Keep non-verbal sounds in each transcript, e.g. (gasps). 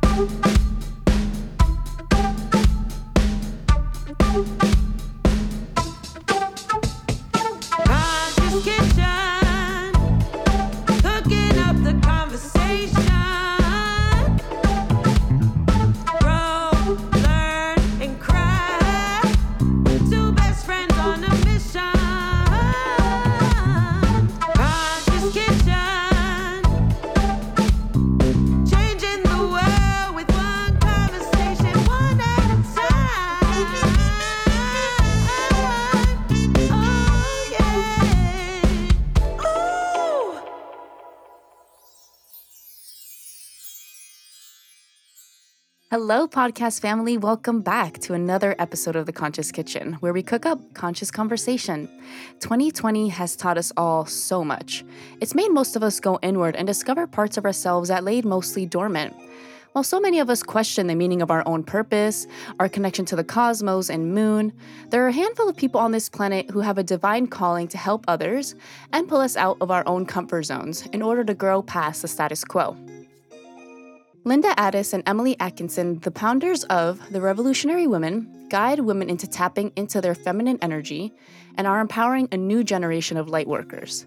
Conscious Hello, podcast family. Welcome back to another episode of The Conscious Kitchen, where we cook up conscious conversation. 2020 has taught us all so much. It's made most of us go inward and discover parts of ourselves that laid mostly dormant. While so many of us question the meaning of our own purpose, our connection to the cosmos and moon, there are a handful of people on this planet who have a divine calling to help others and pull us out of our own comfort zones in order to grow past the status quo. Linda Addis and Emily Atkinson, the founders of The Revolutionary Women, guide women into tapping into their feminine energy and are empowering a new generation of light workers.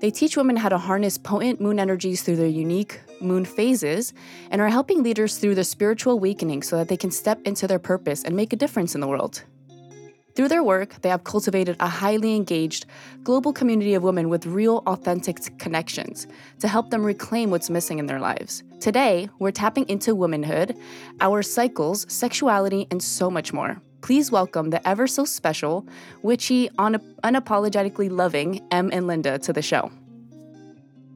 They teach women how to harness potent moon energies through their unique moon phases and are helping leaders through their spiritual awakening so that they can step into their purpose and make a difference in the world. Through their work, they have cultivated a highly engaged global community of women with real, authentic connections to help them reclaim what's missing in their lives. Today, we're tapping into womanhood, our cycles, sexuality, and so much more. Please welcome the ever so special, witchy, un- unapologetically loving Em and Linda to the show.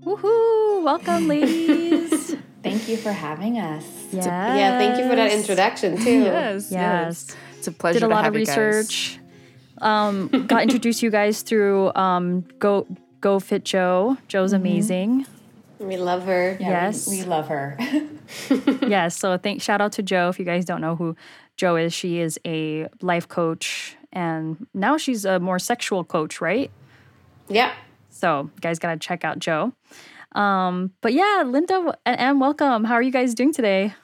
Woohoo! Welcome, ladies. (laughs) Thank you for having us. yes. Yeah, thank you for that introduction too. Yes, Yes. It's a pleasure to do that. Did a to lot have of research. Um, got introduced to you guys through um, Go Go Fit Joe. Joe's amazing. We love her. Yeah, Yes. we, we love her. (laughs) yes. So thank shout out to Joe. If you guys don't know who Joe is, she is a life coach, and now she's a more sexual coach, right? Yeah. So you guys gotta check out Joe. Um, but yeah, Linda and Em, welcome. How are you guys doing today?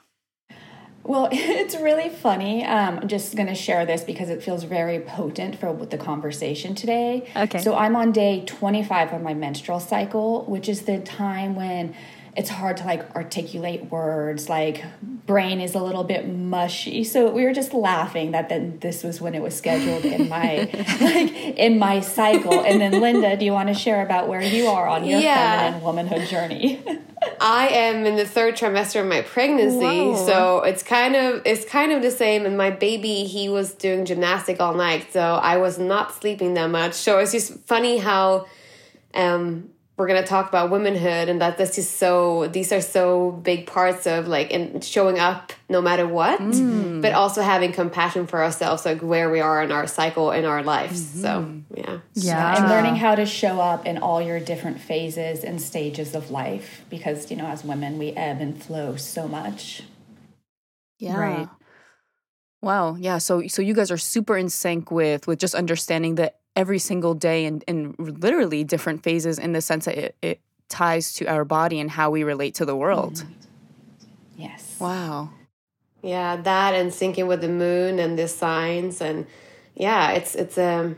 Well, (laughs) it's really funny. Um, I'm just going to share this because it feels very potent for the conversation today. Okay. So I'm on day 25 of my menstrual cycle, which is the time when it's hard to like articulate words like brain is a little bit mushy so we were just laughing that then this was when it was scheduled in my (laughs) like in my cycle and then linda do you want to share about where you are on your Yeah. feminine womanhood journey (laughs) I am in the third trimester of my pregnancy, Whoa. so it's kind of it's kind of the same. And my baby, he was doing gymnastic all night, so I was not sleeping that much. So it's just funny how um we're gonna talk about womanhood and that this is so these are so big parts of like in showing up no matter what, mm. but also having compassion for ourselves, like where we are in our cycle in our lives. Mm-hmm. So yeah. Yeah. and learning how to show up in all your different phases and stages of life because you know as women we ebb and flow so much Yeah. Right. Wow. Yeah. So so you guys are super in sync with with just understanding that every single day and and literally different phases in the sense that it, it ties to our body and how we relate to the world. yes Wow. Yeah, that and syncing with the moon and the signs and yeah, it's it's um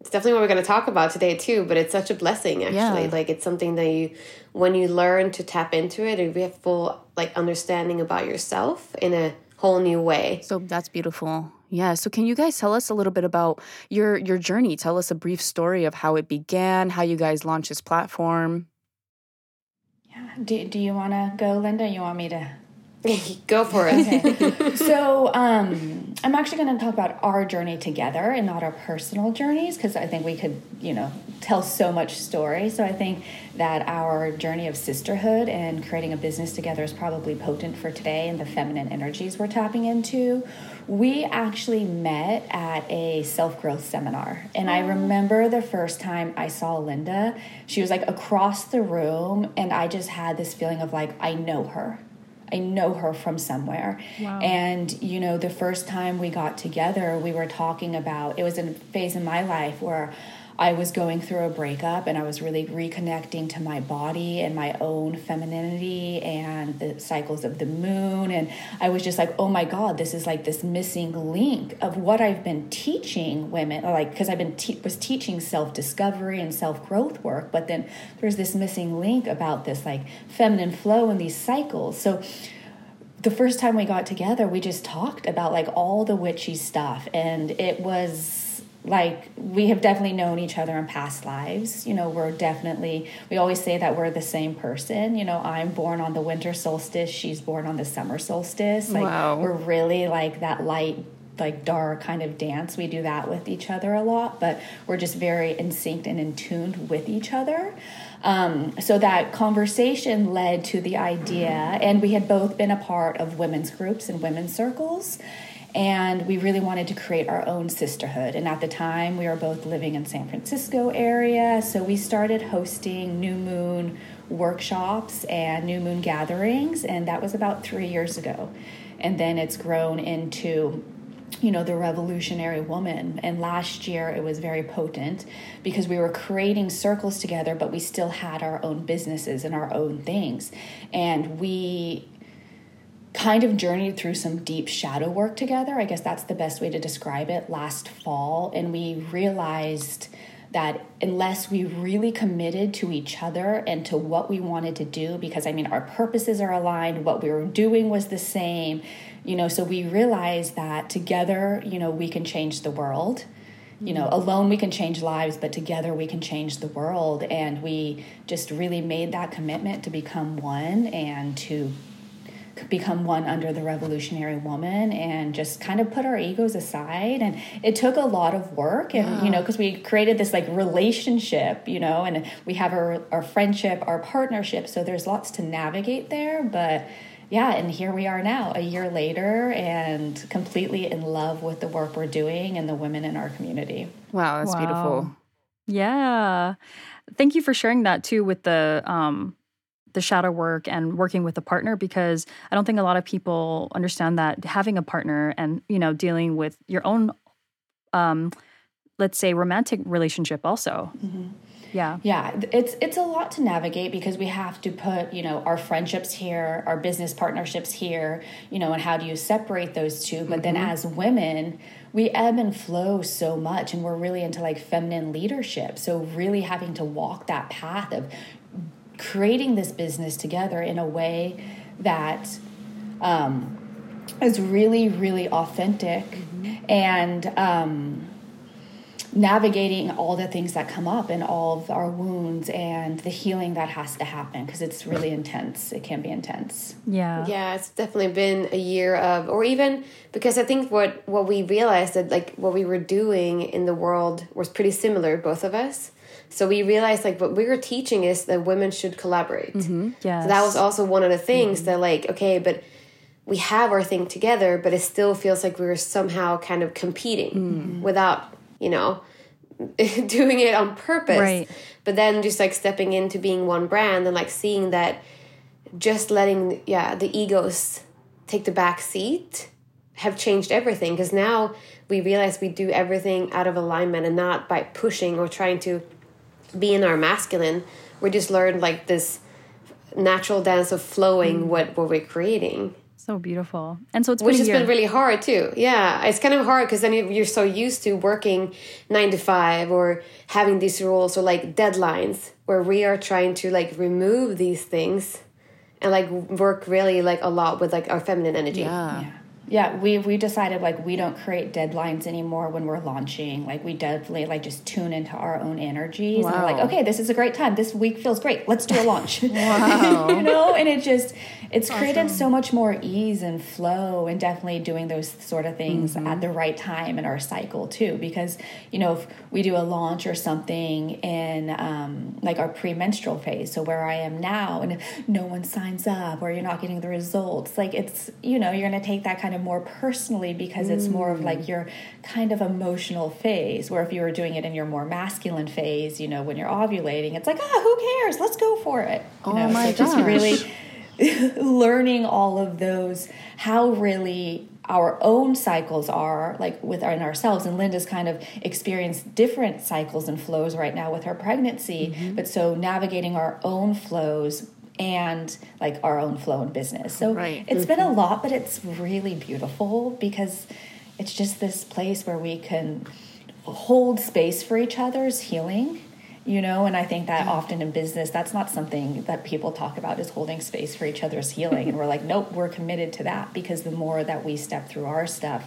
it's definitely what we're going to talk about today too, but it's such a blessing actually. Yeah. Like it's something that you when you learn to tap into it, you have full like understanding about yourself in a whole new way. So that's beautiful. Yeah. So can you guys tell us a little bit about your your journey? Tell us a brief story of how it began, how you guys launched this platform. yeah do, do you want to go linda you want me to (laughs) Go for it. Okay. (laughs) so um, I'm actually going to talk about our journey together and not our personal journeys because I think we could, you know, tell so much story. So I think that our journey of sisterhood and creating a business together is probably potent for today and the feminine energies we're tapping into. We actually met at a self growth seminar. And I remember the first time I saw Linda, she was like across the room, and I just had this feeling of like, I know her. I know her from somewhere. And, you know, the first time we got together, we were talking about it was a phase in my life where I was going through a breakup and I was really reconnecting to my body and my own femininity and the cycles of the moon. And I was just like, oh my God, this is like this missing link of what I've been teaching women, like, because I've been te- was teaching self discovery and self growth work, but then there's this missing link about this like feminine flow and these cycles. So, the first time we got together, we just talked about like all the witchy stuff, and it was like we have definitely known each other in past lives. You know, we're definitely we always say that we're the same person. You know, I'm born on the winter solstice, she's born on the summer solstice. Like Wow. we're really like that light like dark kind of dance. We do that with each other a lot, but we're just very in sync and in tuned with each other. Um, so that conversation led to the idea, and we had both been a part of women's groups and women's circles. And we really wanted to create our own sisterhood. And at the time, we were both living in San Francisco area, so we started hosting new moon workshops and new moon gatherings, and that was about three years ago. And then it's grown into you know the revolutionary woman and last year it was very potent because we were creating circles together but we still had our own businesses and our own things and we kind of journeyed through some deep shadow work together. I guess that's the best way to describe it. Last fall and we realized that unless we really committed to each other and to what we wanted to do because i mean our purposes are aligned what we were doing was the same you know so we realized that together you know we can change the world. You know mm-hmm. alone we can change lives but together we can change the world. And we just really made that commitment to become one and to become one under the revolutionary woman and just kind of put our egos aside and it took a lot of work and you know because we created this like relationship you know and we have our, our friendship our partnership so there's lots to navigate there but yeah and here we are now a year later and completely in love with the work we're doing and the women in our community Wow, that's Wow. beautiful. Yeah. Thank you for sharing that too with the um the shadow work and working with a partner because I don't think a lot of people understand that having a partner and you know dealing with your own um let's say romantic relationship also. Yeah. Yeah, it's it's a lot to navigate because we have to put, you know, our friendships here, our business partnerships here, you know, and how do you separate those two? But then as women, we ebb and flow so much and we're really into like feminine leadership. So really having to walk that path of creating this business together in a way that um, is really, really authentic. And um, navigating all the things that come up and all of our wounds and the healing that has to happen because it's really intense. It can be intense. Yeah. Yeah, it's definitely been a year of, or even because I think what what we realized that like what we were doing in the world was pretty similar, both of us. So we realized like what we were teaching is that women should collaborate. Yeah, So that was also one of the things mm-hmm. that like okay, but we have our thing together, but it still feels like we were somehow kind of competing mm-hmm. without you know (laughs) doing it on purpose. Right. But then just like stepping into being one brand and like seeing that just letting yeah the egos take the back seat have changed everything because now we realize we do everything out of alignment and not by pushing or trying to be in our masculine we just learned like this natural dance of flowing mm. what what we're creating So beautiful. And so it's which has year. been really hard too. Yeah, it's kind of hard because then you- you're so used to working nine to five or having these rules or like deadlines, where we are trying to like remove these things and like work really like a lot with like our feminine energy. Yeah. Yeah, we we decided like we don't create deadlines anymore when we're launching. Like we definitely like just tune into our own energies. And we're like, okay, this is a great time. This week feels great. Let's do a launch. Wow. (laughs) (laughs) you know, and it just it's created so much more ease and flow and definitely doing those sort of things Mm-hmm. at the right time in our cycle too. Because, you know, if we do a launch or something in um, like our premenstrual phase, so where I am now, and no one signs up or you're not getting the results, like it's, you know, you're gonna take that kind of more personally because it's more of Mm. like your kind of emotional phase. Where if you were doing it in your more masculine phase, you know, when you're ovulating, it's like, ah, who cares? Let's go for it. You Oh know, my so just really (laughs) learning all of those how really our own cycles are like within ourselves and linda's kind of experienced different cycles and flows right now with her pregnancy but so navigating our own flows and like our own flow in business so Right. it's been a lot but it's really beautiful because it's just this place where we can hold space for each other's healing you know and i think that often in business that's not something that people talk about is holding space for each other's healing and we're like nope we're committed to that because the more that we step through our stuff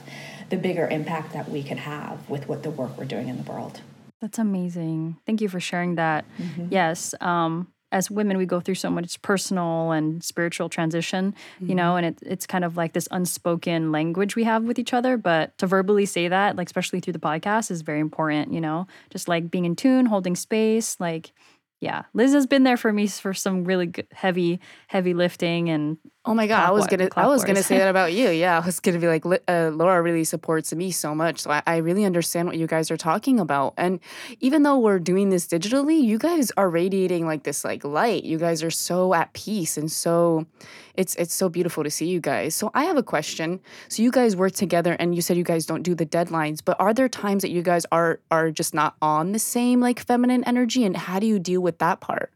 the bigger impact that we can have with what the work we're doing in the world That's amazing. Thank you for sharing that. Mm-hmm. Yes. Um, as women, we go through so much personal and spiritual transition, you Mm-hmm. know, and it, it's kind of like this unspoken language we have with each other. But to verbally say that, like, especially through the podcast, is very important, you know, just like being in tune, holding space. Like, yeah, Liz has been there for me for some really good, heavy, heavy lifting and Oh my god, I was gonna I was gonna say that about you. (laughs) Yeah, I was gonna be like, uh, Laura really supports me so much, so I, I really understand what you guys are talking about. And even though we're doing this digitally, you guys are radiating like this like light. You guys are so at peace and so it's it's so beautiful to see you guys. So I have a question. So you guys work together, and you said you guys don't do the deadlines, but are there times that you guys are are just not on the same like feminine energy, and how do you deal with that part?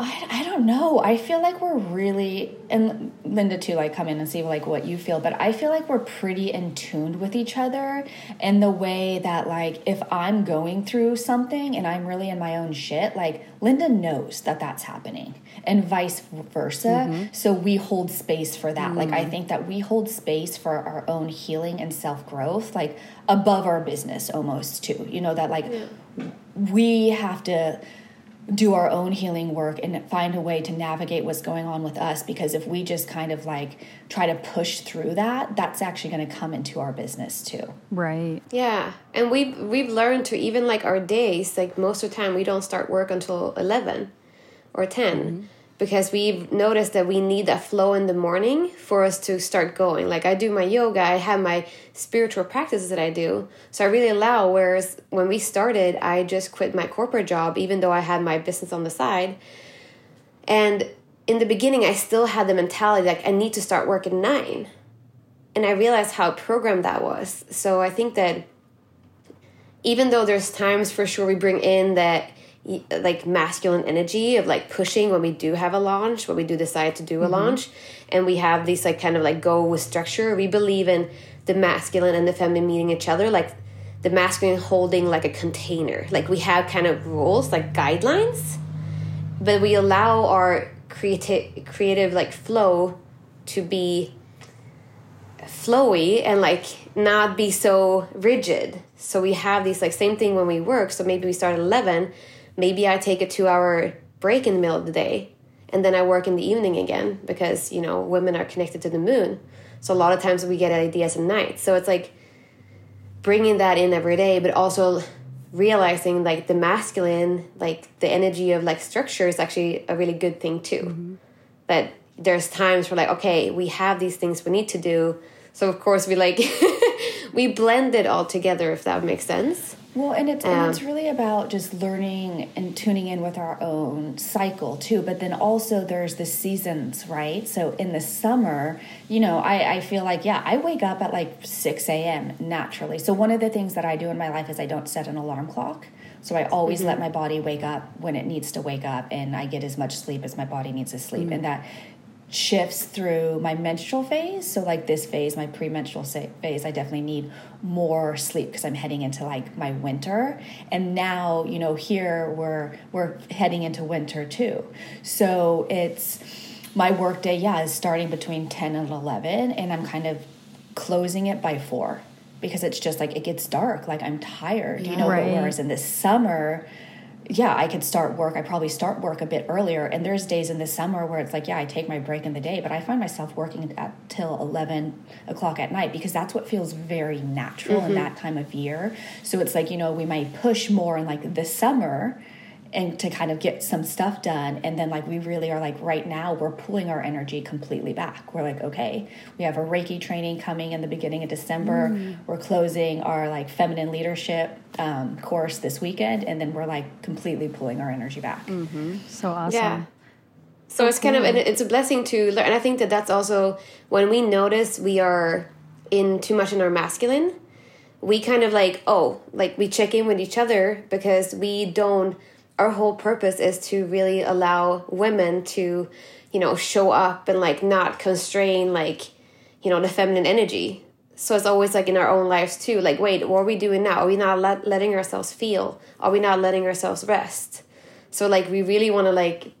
I, I don't know. I feel like we're really and Linda too. Like come in and see like what you feel, but I feel like we're pretty in tuned with each other in the way that like if I'm going through something and I'm really in my own shit, like Linda knows that that's happening, and vice versa. Mm-hmm. So we hold space for that. Like I mm. think that we hold space for our own healing and self growth, like above our business almost too. You know that like we have to do our own healing work and find a way to navigate what's going on with us because if we just kind of like try to push through that that's actually going to come into our business too right. Yeah, and we've we've learned to even like our days. Like most of the time, we don't start work until eleven or 10 mm-hmm. Because we've noticed that we need that flow in the morning for us to start going. Like I do my yoga, I have my spiritual practices that I do, so I really allow. Whereas when we started, I just quit my corporate job, even though I had my business on the side, and in the beginning, I still had the mentality like I need to start work at nine and I realized how programmed that was. So I think that even though there's times for sure we bring in that like masculine energy of like pushing when we do have a launch, when we do decide to do a mm-hmm. launch, and we have these like kind of like go with structure. We believe in the masculine and the feminine meeting each other, like the masculine holding like a container. Like we have kind of rules, like guidelines, but we allow our creative creative like flow to be flowy and like not be so rigid. So we have these like same thing when we work. So maybe we start at 11, maybe I take a 2 hour break in the middle of the day and then I work in the evening again because, you know, women are connected to the moon. So a lot of times we get ideas at night. So it's like bringing that in every day but also realizing like the masculine, like the energy of like structure is actually a really good thing too mm-hmm. that there's times where like okay we have these things we need to do so of course we like (laughs) we blend it all together if that makes sense well and it's Um, and it's really about just learning and tuning in with our own cycle too but then also there's the seasons right? So in the summer you know i i feel like yeah i wake up at like 6 a.m naturally. So one of the things that i do in my life is i don't set an alarm clock. So I always let my body wake up when it needs to wake up, and I get as much sleep as my body needs to sleep, and that shifts through my menstrual phase. So like this phase, my premenstrual phase, I definitely need more sleep because I'm heading into like my winter. And now, you know, here we're we're heading into winter too. So it's my workday, yeah, is starting between 10 and 11 and I'm kind of closing it by 4 because it's just like it gets dark, like I'm tired, you know, Right. whereas in the summer yeah, I could start work. I probably start work a bit earlier. And there's days in the summer where it's like, yeah, I take my break in the day, but I find myself working at till 11 o'clock at night because that's what feels very natural in mm-hmm. that time of year. So it's like, you know, we might push more in like the summer and to kind of get some stuff done. And then like we really are like right now, we're pulling our energy completely back. We're like, okay, we have a Reiki training coming in the beginning of December. We're closing our like feminine leadership um, course this weekend, and then we're like completely pulling our energy back. So awesome. yeah so it's kind of and it's a blessing to learn and i think that that's also when we notice we are in too much in our masculine, we kind of like, oh, like we check in with each other because we don't, our whole purpose is to really allow women to, you know, show up and like not constrain like, you know, the feminine energy. So it's always like in our own lives too. Like, wait, what are we doing now? Are we not let, letting ourselves feel? Are we not letting ourselves rest? So like, we really want to like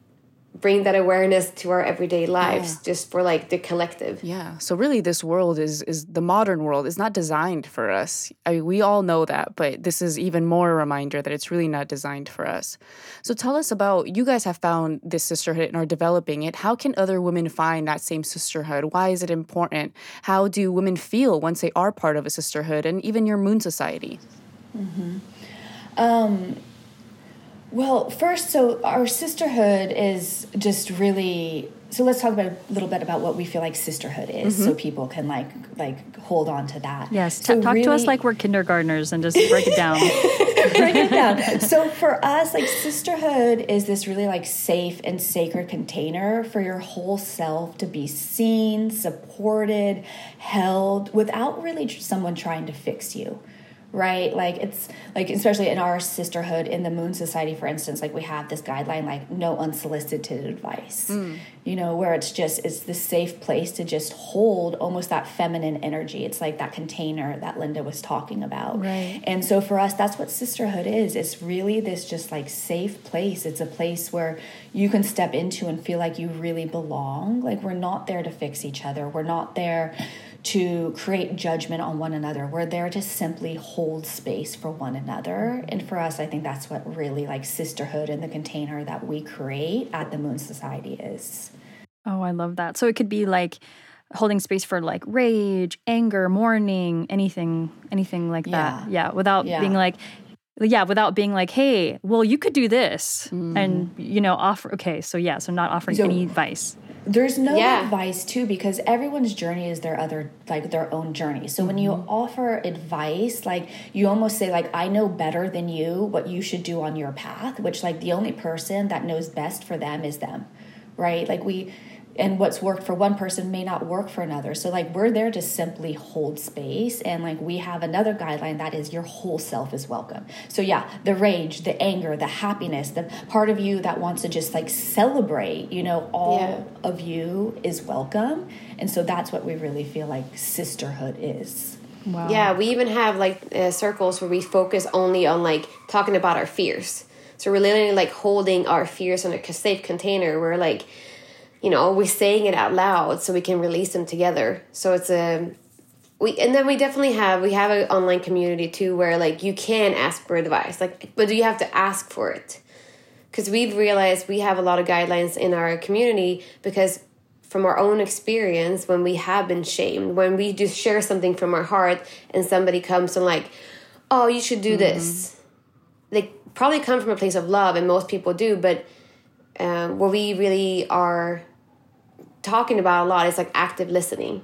bring that awareness to our everyday lives, just for like the collective. Yeah. So really this world is is the modern world is not designed for us. I mean, we all know that, but this is even more a reminder that it's really not designed for us. So tell us about you guys have found this sisterhood and are developing it. How can other women find that same sisterhood? Why is it important? How do women feel once they are part of a sisterhood and even your moon society? Mm-hmm. Um, Well, first, so our sisterhood is just really. So let's talk about a little bit about what we feel like sisterhood is, so mm-hmm. people can like like hold on to that. Yes, So ta- talk to us like we're kindergartners and just break it down. (laughs) break it down. So for us, like sisterhood is this really like safe and sacred container for your whole self to be seen, supported, held without really someone trying to fix you. Right? Like it's like especially in our sisterhood in the Moon Society for instance, like we have this guideline like no unsolicited advice. Mm. You know, where it's just it's this safe place to just hold almost that feminine energy. It's like that container that Linda was talking about. Right. And so for us, that's what sisterhood is. It's really this just like safe place. It's a place where you can step into and feel like you really belong. Like we're not there to fix each other. We're not there to create judgment on one another. We're there to simply hold space for one another. And for us, I think that's what really like sisterhood and the container that we create at the Moon Society is. Oh, I love that. So it could be like holding space for like rage, anger, mourning, anything, anything like that. Yeah. Yeah, without Yeah. being like, yeah, without being like, hey, well, you could do this, and mm-hmm. you know, offer. Okay, so yeah, so not offering So- any advice. There's no Yeah. advice too because everyone's journey is their other like their own journey. So when you mm-hmm. offer advice, like you almost say like I know better than you what you should do on your path, which like the only person that knows best for them is them. Right? Like we and what's worked for one person may not work for another. So like we're there to simply hold space and like we have another guideline that is your whole self is welcome. So yeah, the rage, the anger, the happiness, the part of you that wants to just like celebrate, you know, all Yeah. of you is welcome. And so that's what we really feel like sisterhood is. Wow. Yeah, we even have like uh, circles where we focus only on like talking about our fears. So we're literally like holding our fears in a safe container. We're like, you know, we're saying it out loud so we can release them together. So it's a we and then we definitely have we have an online community too where like you can ask for advice like but do you have to ask for it. Because we've realized we have a lot of guidelines in our community because from our own experience when we have been shamed when we just share something from our heart and somebody comes and like oh you should do this. They probably come from a place of love and most people do but um, what we really are talking about a lot is like active listening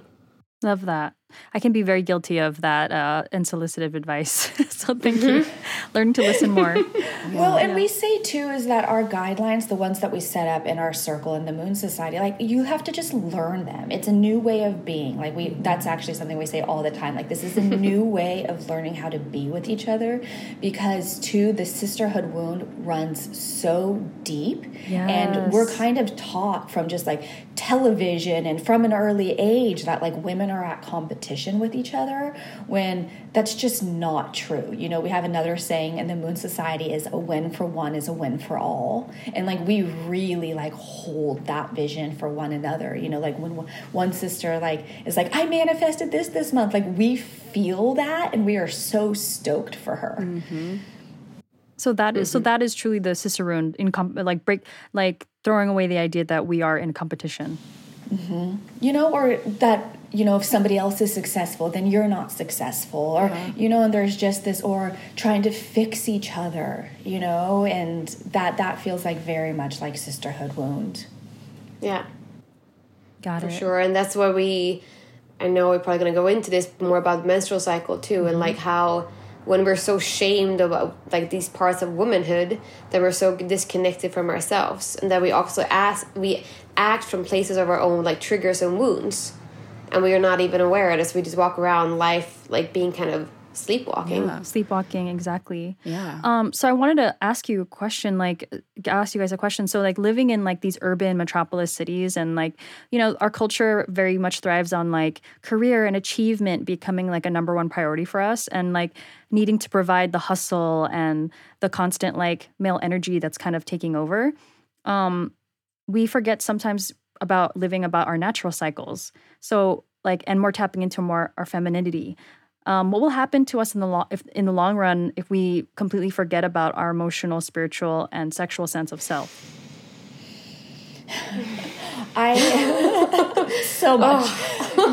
Love that. I can be very guilty of that uh, unsolicited advice. (laughs) so thank you. Learn to listen more. (laughs) Well, and we say too is that our guidelines, the ones that we set up in our circle in the Moon Society, like you have to just learn them. It's a new way of being. Like we, that's actually something we say all the time. Like this is a (laughs) new way of learning how to be with each other, because too the sisterhood wound runs so deep, and we're kind of taught from just like television and from an early age that like women are at competition with each other when that's just not true. You know, we have another saying in the Moon Society is a win for one is a win for all. And like we really like hold that vision for one another. You know, like when one sister like is like I manifested this this month, like we feel that and we are so stoked for her. Mm-hmm. So that is- so mm-hmm. that is truly the cicerone in com- like break like throwing away the idea that we are in competition. Mm-hmm. you know, or that, you know, if somebody else is successful, then you're not successful, or, you know, and there's just this, or trying to fix each other, you know, and that, that feels like very much like sisterhood wound. yeah. Got for it. sure. And that's why we i know we're probably going to go into this more about the menstrual cycle too and mm-hmm. like how when we're so shamed about like these parts of womanhood that we're so disconnected from ourselves and that we also ask we act from places of our own like triggers and wounds and we are not even aware of it. So we just walk around life like being kind of sleepwalking. Yeah. Sleepwalking, exactly. Yeah. Um, so I wanted to ask you a question, like ask you guys a question. So like living in like these urban metropolis cities and like, you know, our culture very much thrives on like career and achievement becoming like a number one priority for us and like needing to provide the hustle and the constant like male energy that's kind of taking over. Um, we forget sometimes about living about our natural cycles. So like and more tapping into more our femininity. Um, what will happen to us in the long if in the long run if we completely forget about our emotional, spiritual, and sexual sense of self? I (laughs) so much.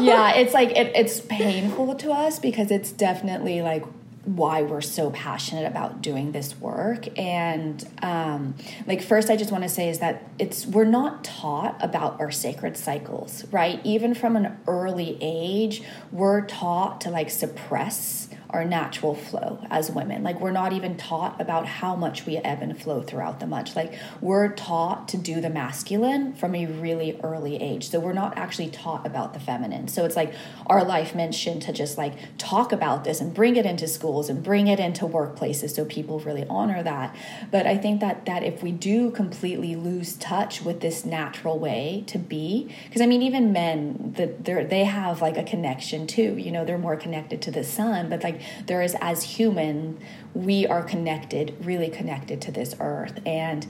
yeah, it's like it, it's painful to us because it's definitely like why we're so passionate about doing this work. And um, like first i just want to say is that it's we're not taught about our sacred cycles right? Even from an early age we're taught to like suppress our natural flow as women. Like we're not even taught about how much we ebb and flow throughout the month. Like we're taught to do the masculine from a really early age. So we're not actually taught about the feminine. So it's like our life mission to just like talk about this and bring it into schools and bring it into workplaces so people really honor that. But I think that that if we do completely lose touch with this natural way to be, because I mean even men that they they have like a connection too. You know, they're more connected to the sun, but like there is as human we are connected really connected to this earth and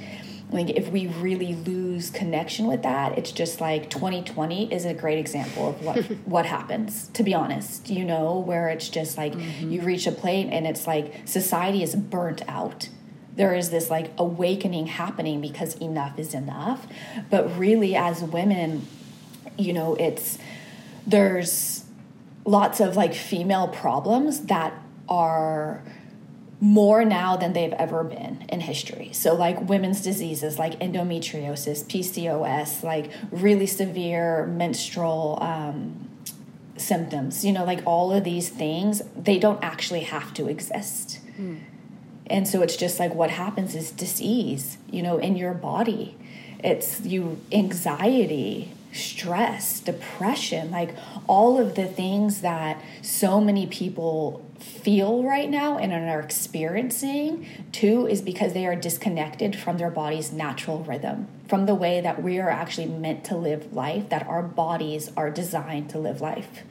I think if we really lose connection with that, it's just like 2020 is a great example of what (laughs) what happens. To be honest, you know, where it's just like mm-hmm. you reach a plate and it's like society is burnt out. There is this like awakening happening because enough is enough. But really, as women, you know, it's there's lots of like female problems that are more now than they've ever been in history. So, like women's diseases like endometriosis, PCOS, like really severe menstrual um, symptoms, you know, like all of these things, they don't actually have to exist. And so it's just like what happens is disease, you know, in your body. It's you anxiety, stress, depression, like all of the things that so many people feel right now and are experiencing too is because they are disconnected from their body's natural rhythm, from the way that we are actually meant to live life, that our bodies are designed to live life.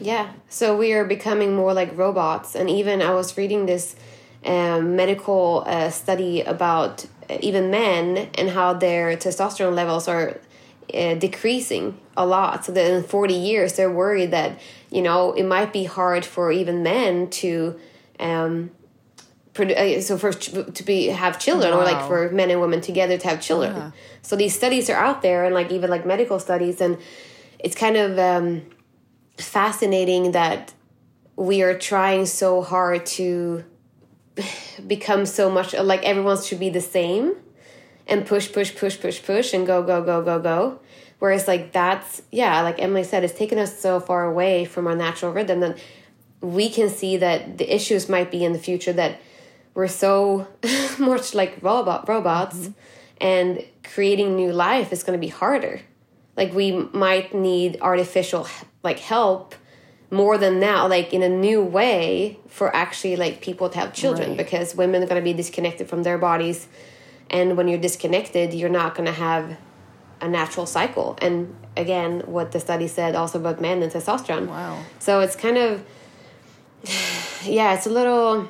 Yeah. So we are becoming more like robots. And even I was reading this um, medical uh, study about even men and how their testosterone levels are uh, decreasing a lot. So that in 40 years, they're worried that, you know, it might be hard for even men to. Um, produ- uh, so for to be have children or like for men and women together to have children Yeah. so these studies are out there and like even like medical studies and it's kind of um, fascinating that we are trying so hard to (sighs) become so much like everyone should be the same and push push push push push and go go go go go. Whereas like that's yeah like emily said it's taken us so far away from our natural rhythm that we can see that the issues might be in the future that we're so (laughs) much like robot robots mm-hmm. and creating new life is going to be harder. Like we might need artificial like help more than now like in a new way for actually like people to have children Right. because women are going to be disconnected from their bodies and when you're disconnected you're not going to have a natural cycle. And again what the study said also about men and testosterone. Wow. so it's kind of yeah it's a little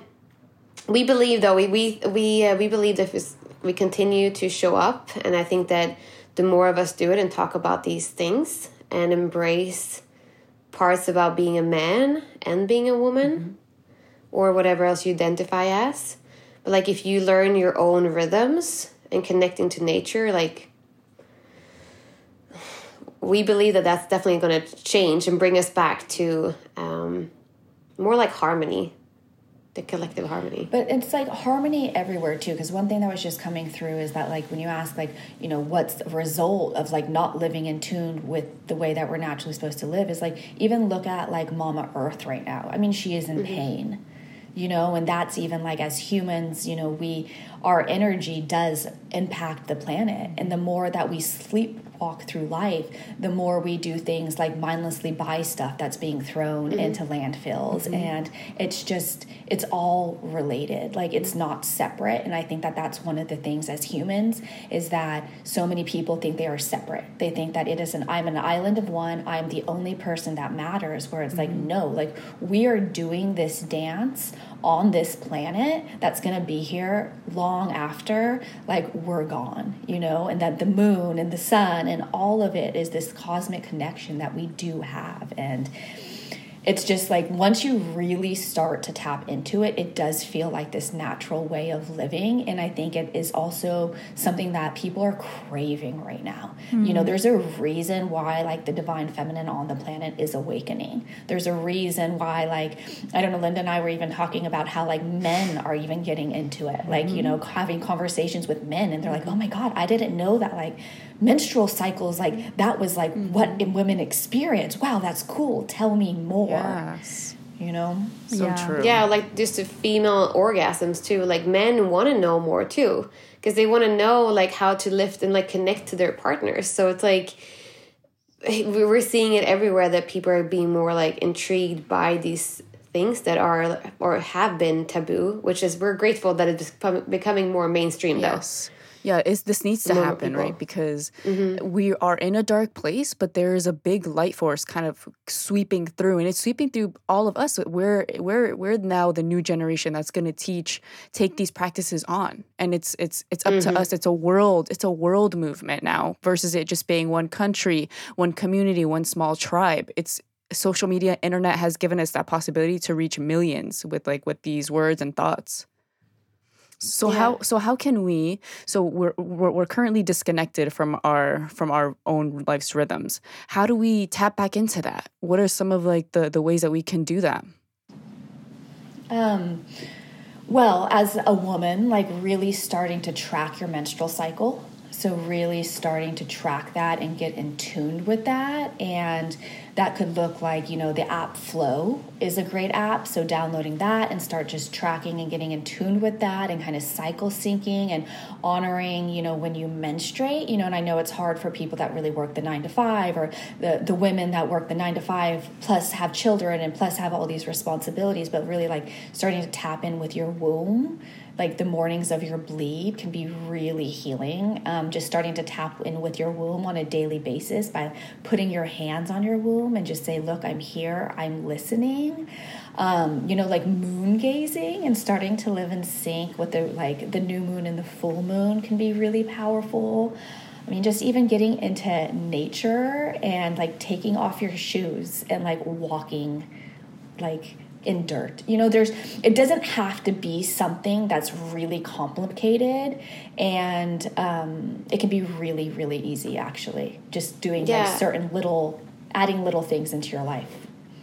we believe though we we we, uh, we believe that if we continue to show up and i think that the more of us do it and talk about these things and embrace parts about being a man and being a woman or whatever else you identify as but like if you learn your own rhythms and connecting to nature like we believe that that's definitely going to change and bring us back to um, more like harmony the collective harmony But it's like harmony everywhere too. Because one thing that was just coming through is that like when you ask like you know what's the result of like not living in tune with the way that we're naturally supposed to live is like even look at like Mama Earth right now. I mean she is in pain, you know, and that's even like as humans, you know, we our energy does impact the planet, and the more that we sleep walk through life, the more we do things like mindlessly buy stuff that's being thrown mm-hmm. into landfills. Mm-hmm. And it's just, it's all related. Like it's not separate. And I think that that's one of the things as humans is that so many people think they are separate. They think that it is an, I'm an island of one, I'm the only person that matters. Where it's like, mm-hmm. no, like we are doing this dance on this planet that's going to be here long after like we're gone you know? And that the moon and the sun and all of it is this cosmic connection that we do have. And it's just like once you really start to tap into it, it does feel like this natural way of living. And I think it is also something that people are craving right now. You know, mm-hmm. there's a reason why like the divine feminine on the planet is awakening. There's a reason why, like, I don't know, Linda and I were even talking about how like men are even getting into it. Like, you mm-hmm. know, having conversations with men and they're like, mm-hmm. oh my God, I didn't know that like menstrual cycles, like that was like what mm-hmm. women experience. Wow, that's cool. Tell me more Yes. you know So Yeah. true. Yeah, like just the female orgasms too. Like men want to know more too because they want to know like how to lift and like connect to their partners. So it's like eh, we- we're seeing it everywhere that people are being more like intrigued by these things that are or have been taboo, which is we're grateful that it's becoming more mainstream though. Yes. Yeah, it's, this needs to happen, right? Because we are in a dark place, but there is a big light force kind of sweeping through, and it's sweeping through all of us. We're we're we're now the new generation that's going to teach, take these practices on, and it's it's it's up to us. It's a world. It's a world movement now versus it just being one country, one community, one small tribe. It's social media, internet has given us that possibility to reach millions with like with these words and thoughts. So how so how can we so we're, we're we're currently disconnected from our from our own life's rhythms. How do we tap back into that? What are some of like the the ways that we can do that? um well as a woman like really starting to track your menstrual cycle so really starting to track that and get in tune with that. And that could look like you know the app Flo is a great app. So downloading that and start just tracking and getting in tune with that and kind of cycle syncing and honoring you know when you menstruate you know and i know it's hard for people that really work the nine to five or the the women that work the nine to five plus have children and plus have all these responsibilities but really like starting to tap in with your womb like the mornings of your bleed can be really healing. Um, just starting to tap in with your womb on a daily basis by putting your hands on your womb and just say, Look, I'm here, I'm listening. Um, you know, like moon gazing and starting to live in sync with the like the new moon and the full moon can be really powerful. I mean, just even getting into nature and like taking off your shoes and like walking like in dirt. You know, there's it doesn't have to be something that's really complicated and um, it can be really, really easy actually. Just doing Yeah. like certain little adding little things into your life.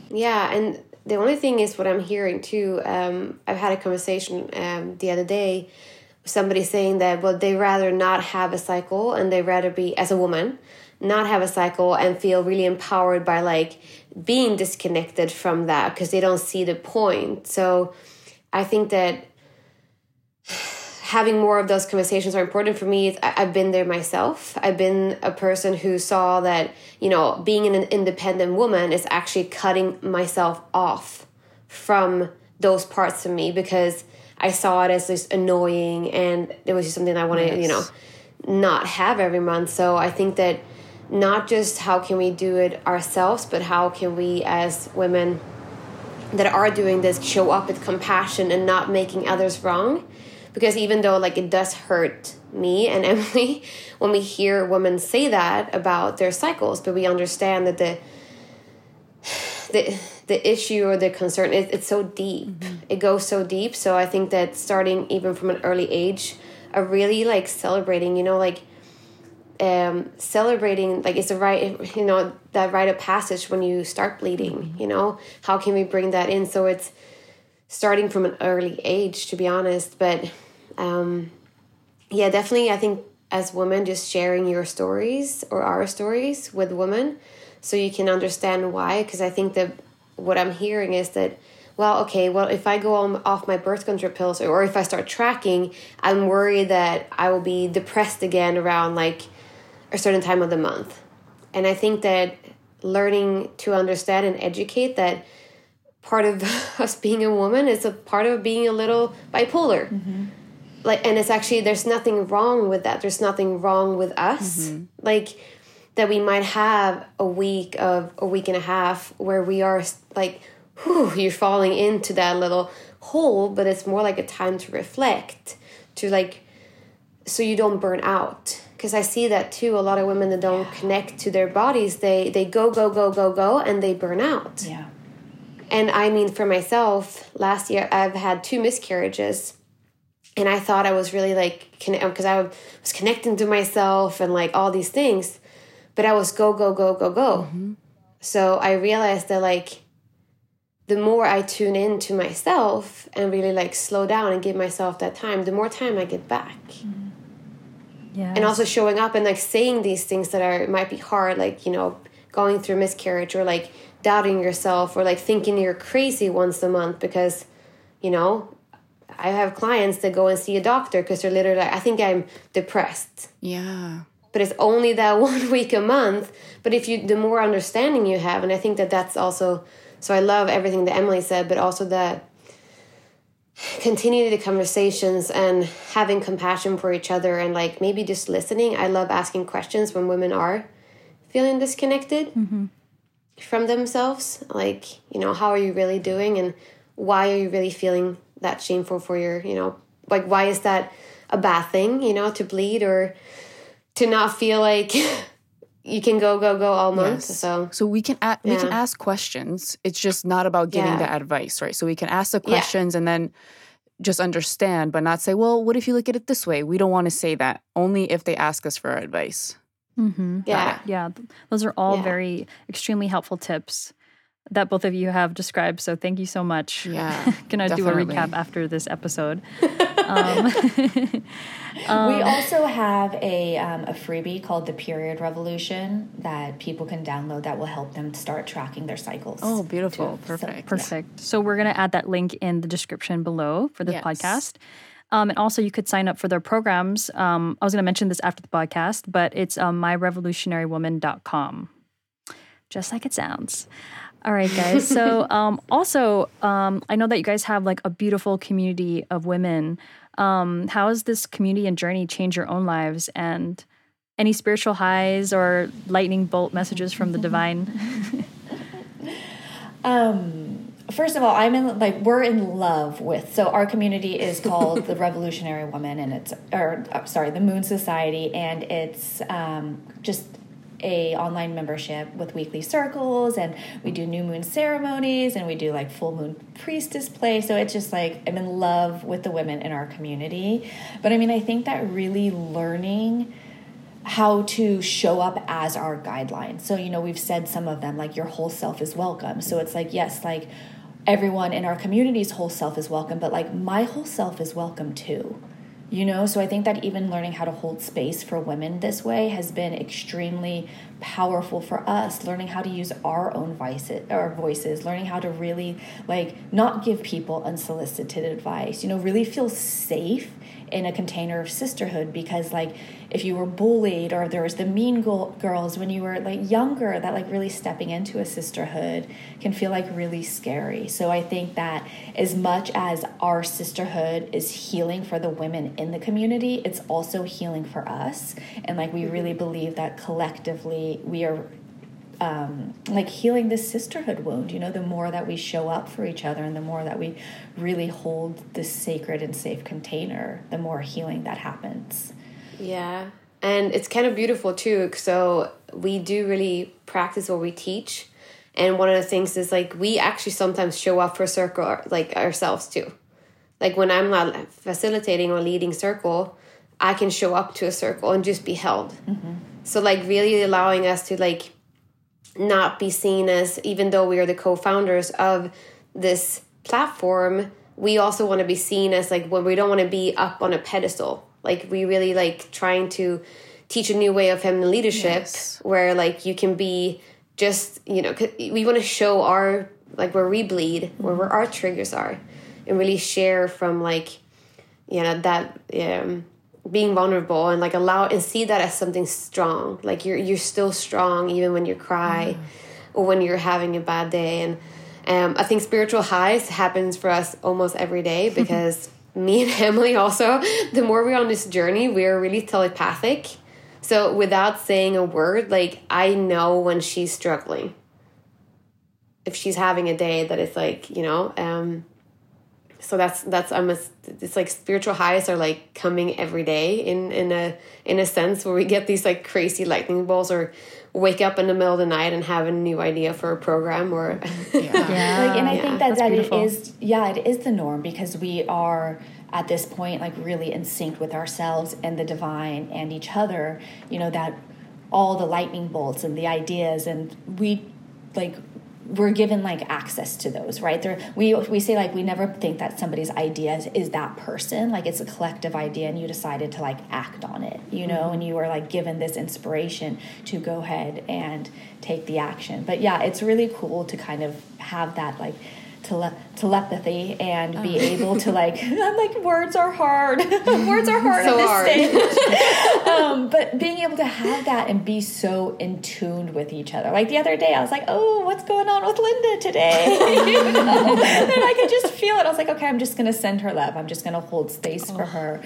Yeah, and the only thing is what I'm hearing too. Um, I've had a conversation um, the other day. Somebody saying that well, they rather not have a cycle, and they rather be as a woman, not have a cycle and feel really empowered by like being disconnected from that because they don't see the point. So, I think that having more of those conversations are important for me. I've been there myself. I've been a person who saw that, you know, being an independent woman is actually cutting myself off from those parts of me because I saw it as just annoying and it was just something I wanted, you know, not have every month. So I think that not just how can we do it ourselves, but how can we as women that are doing this show up with compassion and not making others wrong? Because even though like it does hurt me and (laughs) Emily when we hear women say that about their cycles but we understand that the (sighs) the the issue or the concern is it's so deep. Mm-hmm. It goes so deep. So i think that starting even from an early age a really like celebrating you know like um, celebrating like it's a right you know that rite of passage when you start bleeding you know? How can we bring that in? So it's starting from an early age to be honest but um yeah definitely i think as women just sharing your stories or our stories with women so you can understand why because i think that what i'm hearing is that well okay well if i go on, off my birth control pills or if i start tracking i'm worried that i will be depressed again around like a certain time of the month. And I think that learning to understand and educate that part of (laughs) us being a woman is a part of being a little bipolar. Mm-hmm. Like and it's actually there's nothing wrong with that. There's nothing wrong with us. Mm-hmm. Like that we might have a week of a week and a half where we are like whew, you're falling into that little hole, but it's more like a time to reflect, to like so you don't burn out because i see that too a lot of women that don't connect to their bodies they they go go go go go and they burn out. Yeah. and i mean for myself last year i've had two miscarriages and i thought i was really like because i was connecting to myself and like all these things but i was go go go go go. Mm-hmm. So i realized that like the more i tune in to myself and really like slow down and give myself that time the more time i get back mm-hmm. Yeah. and also showing up and like saying these things that are might be hard like you know going through miscarriage or like doubting yourself or like thinking you're crazy once a month because you know i have clients that go and see a doctor because they're literally like i think i'm depressed Yeah. but it's only that (laughs) one week a month but if you the more understanding you have and i think that that's also so i love everything that emily said but also that continue the conversations and having compassion for each other and like maybe just listening. I love asking questions when women are feeling disconnected mm-hmm. from themselves. Like you know how are you really doing and why are you really feeling that shameful for your you know like why is that a bad thing you know to bleed or to not feel like (laughs) you can go go go all month Yes. so So we can a- we can ask questions. It's just not about giving Yeah. the advice, right? So we can ask the Yeah. questions and then just understand, but not say, "Well, what if you look at it this way?" We don't want to say that. Only if they ask us for advice. Mm-hmm. yeah Yeah, those are all Yeah. very extremely helpful tips that both of you have described. So thank you so much. Yeah, (laughs) Gonna do a recap after this episode. (laughs) um, (laughs) we also have a, um, a freebie called the Period Revolution that people can download that will help them start tracking their cycles. Oh, beautiful. too. So, Perfect. Perfect. So we're going to add that link in the description below for the Yes. podcast. Um, and also, you could sign up for their programs. Um, I was going to mention this after the podcast, but it's um, myrevolutionarywoman.com. Just like it sounds. All right, guys. So, (laughs) um, also, um, I know that you guys have like a beautiful community of women. Um, how has this community and journey changed your own lives? And any spiritual highs or lightning bolt messages from the divine? (laughs) (laughs) Um, first of all, I'm in like we're in love with. So our community is called the Revolutionary Woman, and it's or uh, sorry, the Moon Society, and it's um, just a online membership with weekly circles and we do new moon ceremonies and we do like full moon priestess play so it's just like i'm in love with the women in our community but i mean i think that really learning how to show up as our guidelines. So, you know, we've said some of them, like your whole self is welcome. So it's like, yes, like everyone in our community's whole self is welcome, but like my whole self is welcome too. You know, so I think that even learning how to hold space for women this way has been extremely powerful for us. Learning how to use our own voices, our voices, learning how to really like not give people unsolicited advice. You know, really feel safe in a container of sisterhood because like if you were bullied or there was the mean girl- girls when you were like younger that like really stepping into a sisterhood can feel like really scary. So i think that as much as our sisterhood is healing for the women in the community it's also healing for us. And like we mm-hmm. really believe that collectively we are um, like healing this sisterhood wound. You know, the more that we show up for each other and the more that we really hold this sacred and safe container, the more healing that happens. Yeah. And it's kind of beautiful too. So we do really practice what we teach. And one of the things is like we actually sometimes show up for circle like ourselves too. Like when I'm not facilitating or leading circle, I can show up to a circle and just be held. So like really allowing us to like not be seen as even though we are the co-founders of this platform we also want to be seen as like when we don't want to be up on a pedestal like we really like trying to teach a new way of feminine leadership Yes. where like you can be just you know we want to show our like where we bleed where, where our triggers are and really share from like you know that um being vulnerable and like allow and see that as something strong. Like you're you're still strong even when you cry or when you're having a bad day. And um, i think spiritual highs happens for us almost every day (laughs) because me and emily also (laughs) the more we're on this journey we're really telepathic. So without saying a word like i know when she's struggling. If she's having a day that it's like you know um so that's that's I'm a, it's like spiritual highs are like coming every day in in a in a sense where we get these like crazy lightning bolts or wake up in the middle of the night and have a new idea for a program or (laughs) Yeah. like and i Yeah, think that that's that beautiful. is yeah it is the norm because we are at this point like really in sync with ourselves and the divine and each other you know that all the lightning bolts and the ideas and we like we're given like access to those right? There we we say like we never think that somebody's idea is, that person. Like it's a collective idea and you decided to like act on it you know and you were like given this inspiration to go ahead and take the action. But yeah it's really cool to kind of have that like tele- telepathy and be able to like (laughs) i'm like words are hard (laughs) words are hard So hard. stage (laughs) um, but being able to have that and be so in tune with each other. Like the other day, I was like, "Oh, what's going on with Linda today?" you know? and I could just feel it. I was like, "Okay, I'm just gonna send her love. I'm just gonna hold space for her."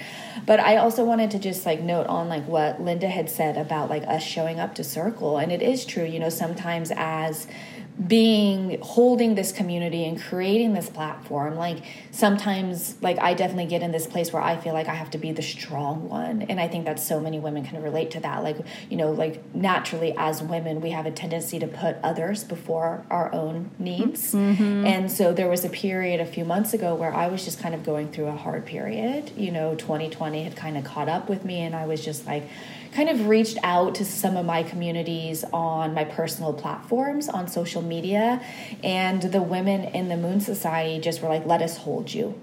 But I also wanted to just like note on like what Linda had said about like us showing up to Circle, and it is true. You know, sometimes as being holding this community and creating this platform like sometimes like i definitely get in this place where i feel like i have to be the strong one. And i think that so many women can relate to that. Like you know like naturally as women we have a tendency to put others before our own needs. Mm-hmm. And so there was a period a few months ago where i was just kind of going through a hard period. You know 2020 had kind of caught up with me and i was just like kind of reached out to some of my communities on my personal platforms on social media and the women in the moon society just were like let us hold you.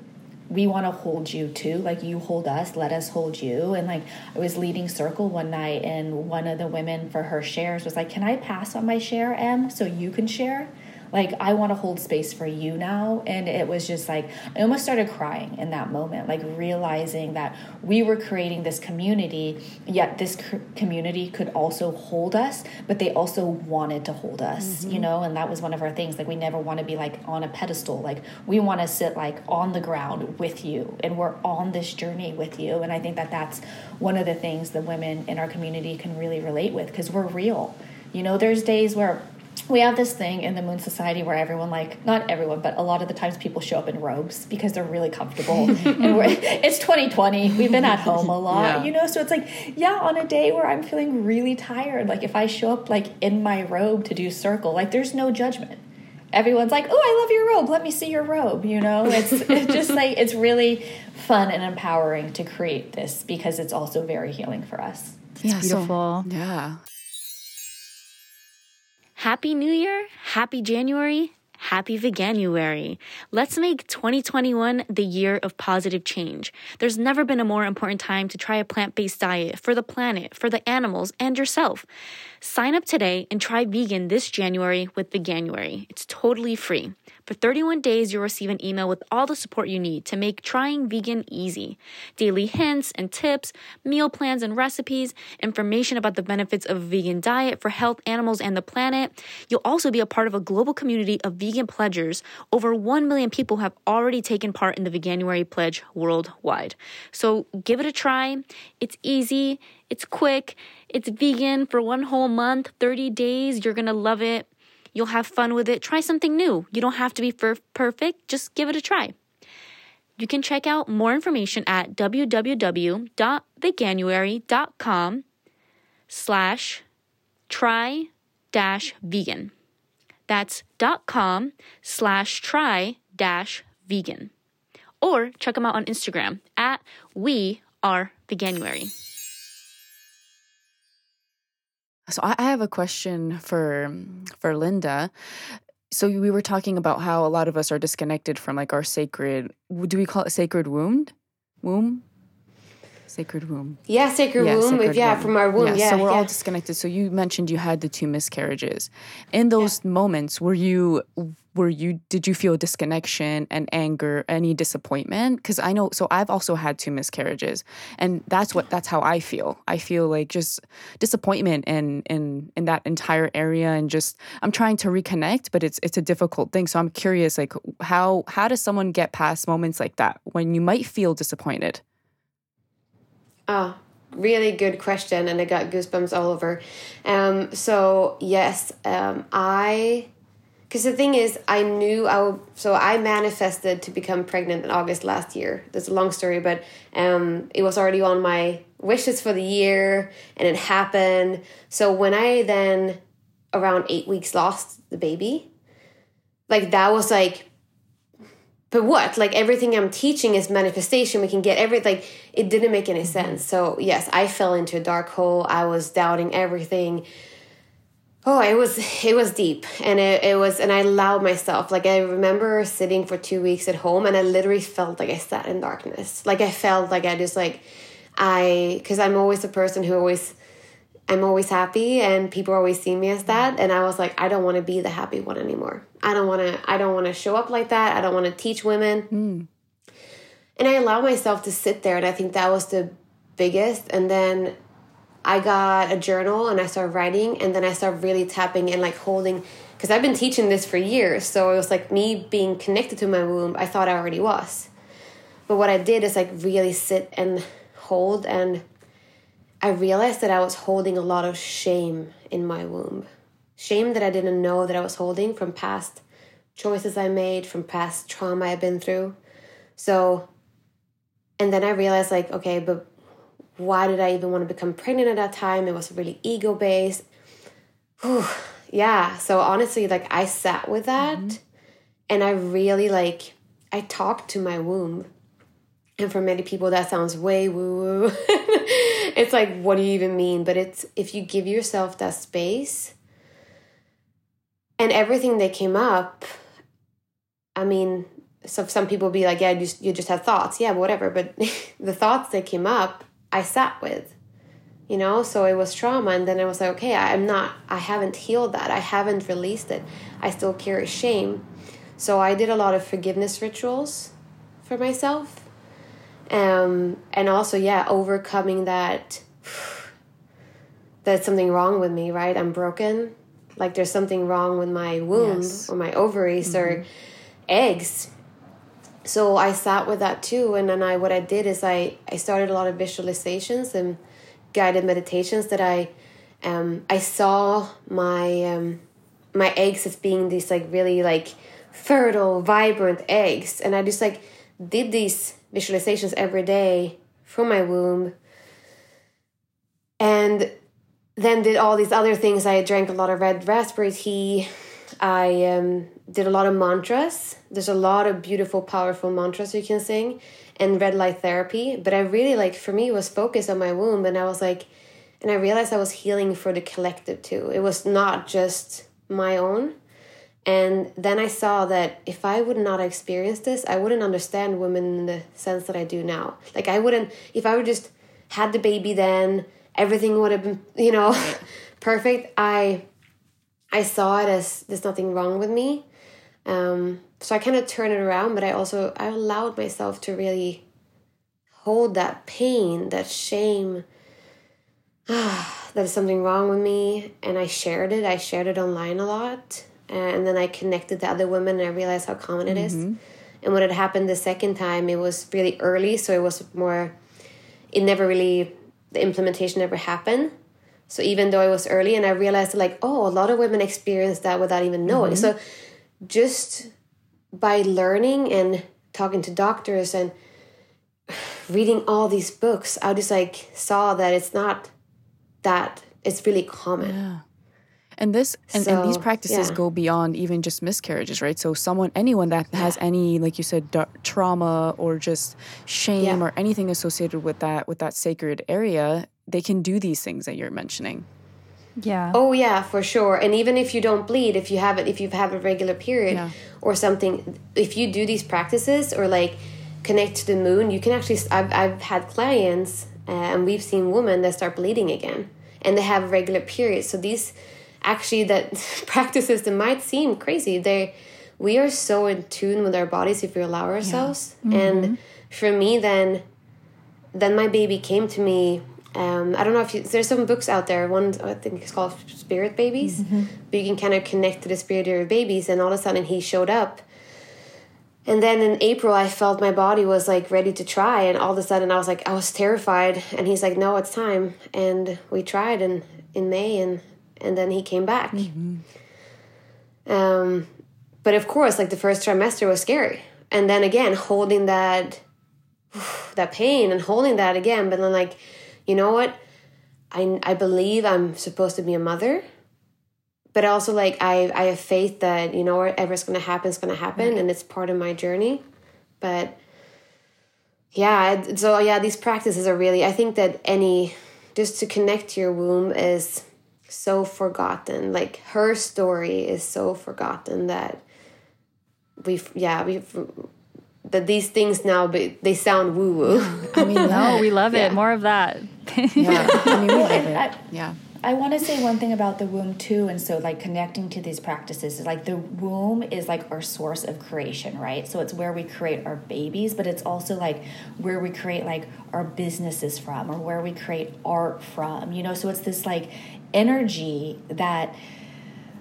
We want to hold you too. Like you hold us. Let us hold you. And like i was leading circle one night and one of the women for her shares was like can i pass on my share em so you can share like i want to hold space for you now and it was just like i almost started crying in that moment like realizing that we were creating this community yet this c- community could also hold us but they also wanted to hold us mm-hmm. you know? And that was one of our things like we never want to be like on a pedestal like we want to sit like on the ground with you and we're on this journey with you and i think that that's one of the things the women in our community can really relate with because we're real. You know there's days where we have this thing in the moon society where everyone like not everyone but a lot of the times people show up in robes because they're really comfortable. (laughs) And we're, it's 2020 we've been at home a lot Yeah. you know? So it's like yeah on a day where i'm feeling really tired like if i show up like in my robe to do circle like there's no judgment. Everyone's like oh i love your robe. Let me see your robe you know? It's, (laughs) it's just like it's really fun and empowering to create this because it's also very healing for us. Yeah, so- beautiful. yeah. Happy New Year, Happy January, Happy Veganuary. Let's make 2021 the year of positive change. There's never been a more important time to try a plant based diet for the planet, for the animals, and yourself. Sign up today and try vegan this January with Veganuary. It's totally free. For 31 days, you'll receive an email with all the support you need to make trying vegan easy. Daily hints and tips, meal plans and recipes, information about the benefits of a vegan diet for health, animals, and the planet. You'll also be a part of a global community of vegan pledgers. Over 1 million people have already taken part in the Veganuary Pledge worldwide. So give it a try. It's easy, it's quick, it's vegan for one whole month, 30 days. You're gonna love it. You'll have fun with it. Try something new. You don't have to be perfect, just give it a try. You can check out more information at www.veganuary.com slash try dash vegan. That's dot com slash try dash vegan. Or check them out on Instagram at we are veganuary. So I have a question for um, for Linda. So we were talking about how a lot of us are disconnected from like our sacred. Do we call it sacred wound? Womb. Sacred womb. Yeah, sacred womb. sacred if, yeah, womb. from our womb. Yeah, so we're yeah. all disconnected. So you mentioned you had the two miscarriages. In those moments, were you were you did you feel disconnection and anger, any disappointment? Because I know. So I've also had two miscarriages, and that's what that's how I feel. I feel like just disappointment in in in that entire area, and just I'm trying to reconnect, but it's it's a difficult thing. So I'm curious, like how how does someone get past moments like that when you might feel disappointed? Ah, really good question, and I got goosebumps all over. Um, so yes, um, I, because the thing is, I knew I would. So I manifested to become pregnant in August last year. That's a long story, but um, it was already on my wishes for the year, and it happened. So when I then, around eight weeks, lost the baby, like that was like but what? Like everything i'm teaching is manifestation. We can get everything like it didn't make any mm-hmm. sense. So yes i fell into a dark hole. I was doubting everything. Oh it was it was deep. And it, it was and i allowed myself like i remember sitting for two weeks at home and i literally felt like i sat in darkness. Like i felt like i just like i because i'm always a person who always I'm always happy and people always see me as that and I was like I don't want to be the happy one anymore. I don't want to I don't want to show up like that. I don't want to teach women. Hmm. And I allowed myself to sit there and I think that was the biggest and then I got a journal and I started writing and then I started really tapping and like holding because I've been teaching this for years. So it was like me being connected to my womb. I thought I already was. But what I did is like really sit and hold and I realized that I was holding a lot of shame in my womb. Shame that I didn't know that I was holding from past choices I made, from past trauma I've been through. So, and then I realized, like, okay, but why did I even want to become pregnant at that time? It was really ego based. Yeah. So, honestly, like, I sat with that mm-hmm. and I really, like, I talked to my womb. And for many people, that sounds way woo woo. (laughs) it's like, what do you even mean? But it's if you give yourself that space and everything that came up, I mean, so some people be like, yeah, you just, you just have thoughts. Yeah, whatever. But (laughs) the thoughts that came up, I sat with, you know? So it was trauma. And then I was like, okay, I'm not, I haven't healed that. I haven't released it. I still carry shame. So I did a lot of forgiveness rituals for myself um and also yeah overcoming that there's something wrong with me right? I'm broken. Like there's something wrong with my womb Yes. or my ovaries or eggs. So i sat with that too and then i what i did is i i started a lot of visualizations and guided meditations that i um i saw my um my eggs as being these like really like fertile vibrant eggs. And i just like did these visualizations every day from my womb. And then did all these other things. I drank a lot of red raspberry tea. I um, did a lot of mantras. There's a lot of beautiful powerful mantras you can sing and red light therapy. But i really like for me was focused on my womb. And i was like and i realized i was healing for the collective too. It was not just my own and then I saw that if I would not experience this, I wouldn't understand women in the sense that I do now. Like I wouldn't if I would just had the baby then, everything would have been, you know, (laughs) perfect. I I saw it as there's nothing wrong with me. Um, so I kind of turned it around, but I also I allowed myself to really hold that pain, that shame. (sighs) There's something wrong with me, and I shared it. I shared it online a lot, and then I connected to other women, and I realized how common it is. Mm-hmm. And when it happened the second time, it was really early, so it was more. It never really the implementation never happened. So even though it was early, and I realized like, oh, a lot of women experience that without even knowing. Mm-hmm. So just by learning and talking to doctors and reading all these books, I just like saw that it's not that it's really common. And this and, and these practices yeah. go beyond even just miscarriages, right? So someone, anyone that has any, like you said, da- trauma or just shame Yeah. or anything associated with that with that sacred area, they can do these things that you're mentioning. Yeah. Oh yeah, for sure. And even if you don't bleed, if you have it, if you have a regular period Yeah. or something, if you do these practices or like connect to the moon, you can actually. I've I've had clients uh, and we've seen women that start bleeding again, and they have regular periods. So these actually that (laughs) practices that might seem crazy, they we are so in tune with our bodies if we allow ourselves. And for me, then then my baby came to me. Um, I don't know if you, there's some books out there. One I think it's called Spirit Babies, but you can kind of connect to the spirit of your babies. And all of a sudden, he showed up. And then in April, I felt my body was like ready to try, and all of a sudden, I was like, I was terrified. And he's like, No, it's time. And we tried, and in May, and and then he came back. Um, but of course, like the first trimester was scary, and then again, holding that (sighs) that pain and holding that again but then like you know what? I i believe i'm supposed to be a mother but also like i i have faith that you know whatever's going to happen is going to happen and it's part of my journey. But yeah so yeah these practices are really i think that any just to connect to your womb is so forgotten like her story is so forgotten that we've yeah we've that these things now be, they sound woo woo I mean, no, we love Yeah. it. More of that. yeah. I mean, we love it. I- Yeah. I want to say one thing about the womb too, and so like connecting to these practices is like the womb is like our source of creation, right? So it's where we create our babies, but it's also like where we create like our businesses from, or where we create art from, you know. So it's this like energy that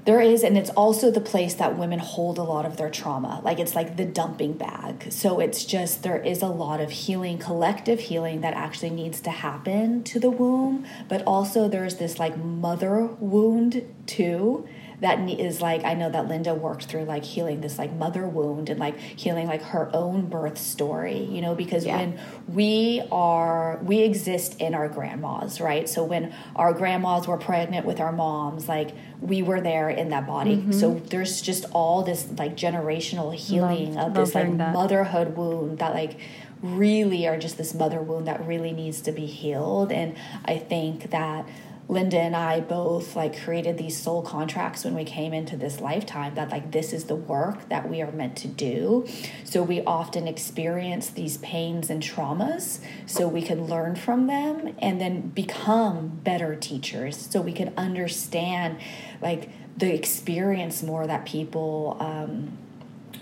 there is and it's also the place that women hold a lot of their trauma. Like it's like the dumping bag. So it's just there is a lot of healing collective healing that actually needs to happen to the womb but also there's this like mother wound too that is like i know that linda worked through like healing this like mother wound and like healing like her own birth story you know because Yeah. when we are we exist in our grandmas right so when our grandmas were pregnant with our moms like we were there in that body mm-hmm. so there's just all this like generational healing Love- of this like that. motherhood wound that like really are just this mother wound that really needs to be healed and i think that linda and i both like created these soul contracts when we came into this lifetime that like this is the work that we are meant to do. So we often experience these pains and traumas so we can learn from them and then become better teachers so we can understand like the experience more that people um,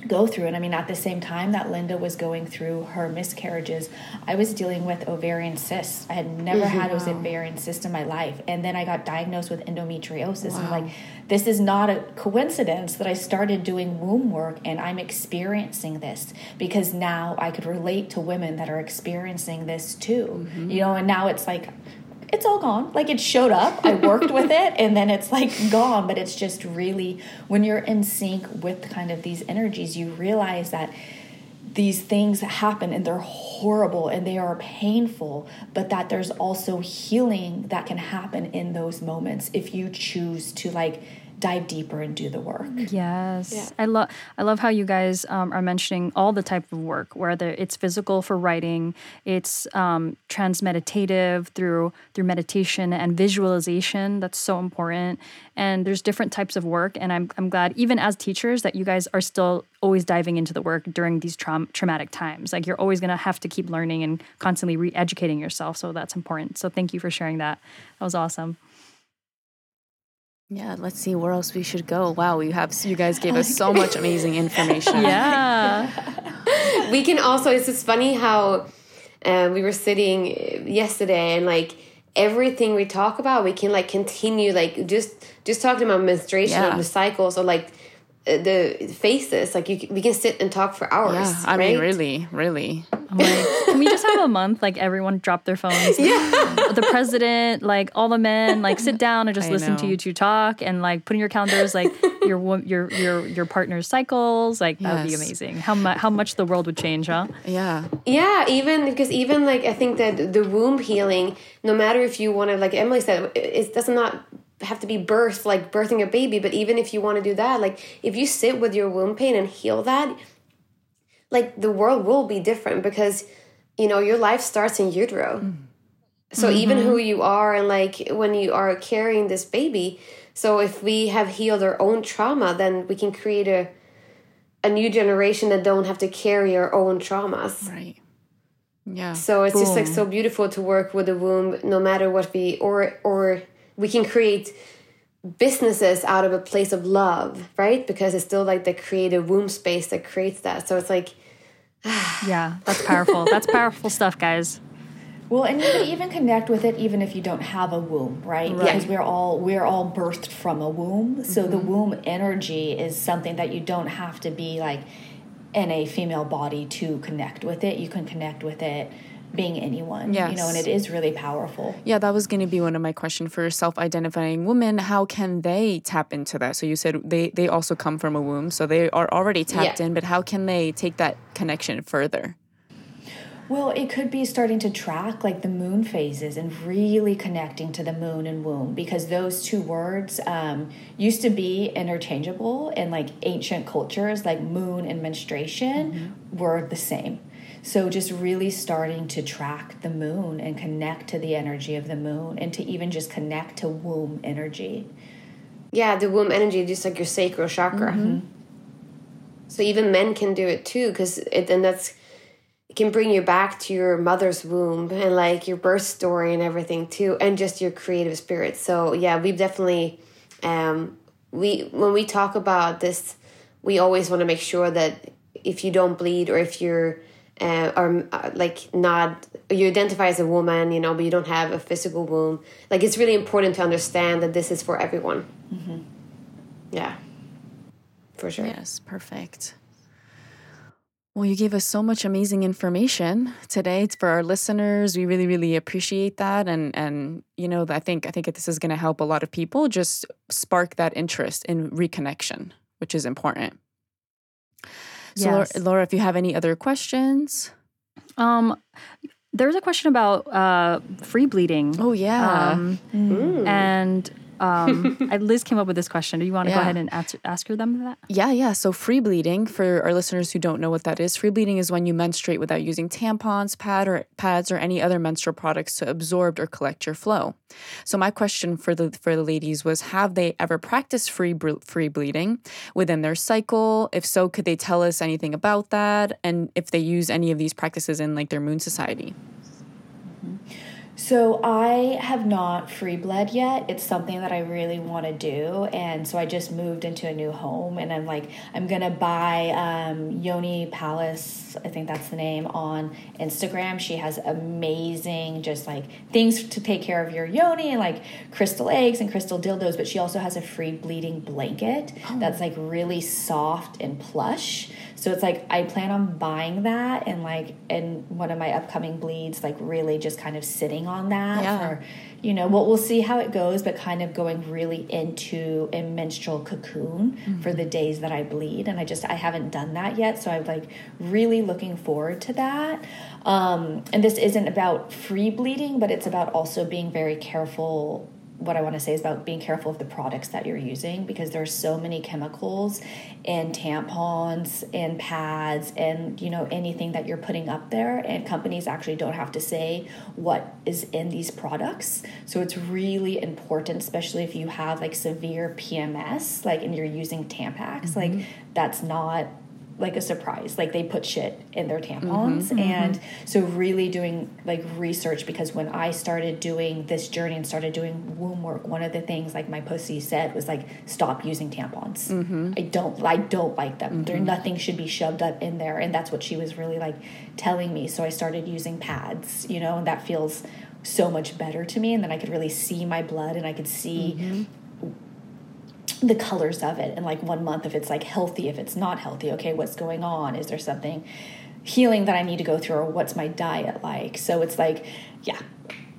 go through. And I mean, at the same time that Linda was going through her miscarriages, I was dealing with ovarian cysts. I had never mm-hmm. had an ovarian cyst in my life. And then I got diagnosed with endometriosis. And like, this is not a coincidence that I started doing womb work and I'm experiencing this because now I could relate to women that are experiencing this too. Mm-hmm. You know, and now it's like, it's all gone. Like it showed up, I worked with it, and then it's like gone. But it's just really when you're in sync with kind of these energies, you realize that these things happen and they're horrible and they are painful, but that there's also healing that can happen in those moments if you choose to like dive deeper and do the work. Yes, Yeah. I love I love how you guys um, are mentioning all the type of work, whether it's physical for writing, it's um, transmeditative through through meditation and visualization. That's so important. And there's different types of work, and I'm I'm glad even as teachers that you guys are still always diving into the work during these traum- traumatic times. Like you're always gonna have to keep learning and constantly re-educating yourself. So that's important. So thank you for sharing that. That was awesome. Yeah, let's see where else we should go. Wow, we have you guys gave us so much amazing information. (laughs) Yeah. we can also it's just funny how um, we were sitting yesterday and like everything we talk about we can like continue like just just talking about menstruation Yeah. or the cycles or like the faces. like you we can sit and talk for hours Yeah, I mean, really, really. (laughs) I'm like, can we just have a month like everyone drop their phones? Yeah. (laughs) The president, like all the men, like sit down and just I listen to you two talk and like put in your calendars like (laughs) your your your your partner's cycles. Like that would be amazing. How much how much the world would change, huh? Yeah. Yeah, even because even like I think that the womb healing, no matter if you want to, like Emily said, it, it does not have to be birth, like birthing a baby. But even if you want to do that, like if you sit with your womb pain and heal that, like the world will be different because you know your life starts in utero. So mm-hmm. even who you are and like when you are carrying this baby, so if we have healed our own trauma, then we can create a a new generation that don't have to carry our own traumas. Right. Yeah. So it's just like so beautiful to work with the womb, no matter what we or or we can create businesses out of a place of love, right? Because it's still like the creative womb space that creates that. So it's like (sighs) Yeah, that's powerful. that's powerful stuff, guys. Well, and you can even connect with it even if you don't have a womb, right? Because we're all we're all birthed from a womb. So the mm-hmm. womb energy is something that you don't have to be like in a female body to connect with it. You can connect with it being anyone. You know, and it is really powerful. Yeah, that was going to be one of my questions for self-identifying women. How can they tap into that? So you said they they also come from a womb, so they are already tapped Yeah. in. But how can they take that connection further? Well, it could be starting to track like the moon phases and really connecting to the moon and womb because those two words um, used to be interchangeable in like ancient cultures, like moon and menstruation were the same. So just really starting to track the moon and connect to the energy of the moon and to even just connect to womb energy. yeah, the womb energy, just like your sacral chakra. So even men can do it too, because it and that's it can bring you back to your mother's womb and like your birth story and everything too, and just your creative spirit. So yeah, we've definitely um, we when we talk about this, we always want to make sure that if you don't bleed or if you're uh, or uh, like not you identify as a woman, you know, but you don't have a physical womb. Like it's really important to understand that this is for everyone. Yeah, for sure. Yes, perfect. Well, you gave us so much amazing information today It's for our listeners. We really, really appreciate that, and and you know, I think I think this is going to help a lot of people just spark that interest in reconnection, which is important. So, Laura, Laura, if you have any other questions, Um, there's a question about uh, free bleeding. oh yeah, Um, Mm. and um, (laughs) Liz came up with this question. Do you want to go ahead and ask, ask her them that? Yeah, yeah. So free bleeding for our listeners who don't know what that is. Free bleeding is when you menstruate without using tampons, pad or pads or any other menstrual products to absorb or collect your flow. So my question for the for the ladies was have they ever practiced free bre- free bleeding within their cycle? If so, could they tell us anything about that and if they use any of these practices in like their moon society? So I have not free bled yet. It's something that I really want to do, and so I just moved into a new home, and I'm like, I'm gonna buy um, Yoni Palace. I think that's the name on Instagram. She has amazing, just like things to take care of your yoni, and like crystal eggs and crystal dildos. But she also has a free bleeding blanket that's like really soft and plush. So it's like I plan on buying that and like in one of my upcoming bleeds, like really just kind of sitting on that Yeah. for you know, well we'll see how it goes, but kind of going really into a menstrual cocoon for the days that I bleed. And I just I haven't done that yet. So I'm like really looking forward to that. Um, and this isn't about free bleeding, but it's about also being very careful what I want to say is about being careful of the products that you're using because there are so many chemicals in tampons and pads and you know anything that you're putting up there and companies actually don't have to say what is in these products. So it's really important especially if you have like severe PMS like and you're using Tampax like mm-hmm. that's not like a surprise. Like they put shit in their tampons. Mm-hmm, mm-hmm. And so really doing like research because when I started doing this journey and started doing womb work, one of the things like my pussy said was like stop using tampons. Mm-hmm. I don't I don't like them. There nothing should be shoved up in there. And that's what she was really like telling me. So I started using pads, you know, and that feels so much better to me. And then I could really see my blood and I could see the colors of it and like one month if it's like healthy if it's not healthy okay what's going on is there something healing that i need to go through or what's my diet like so it's like yeah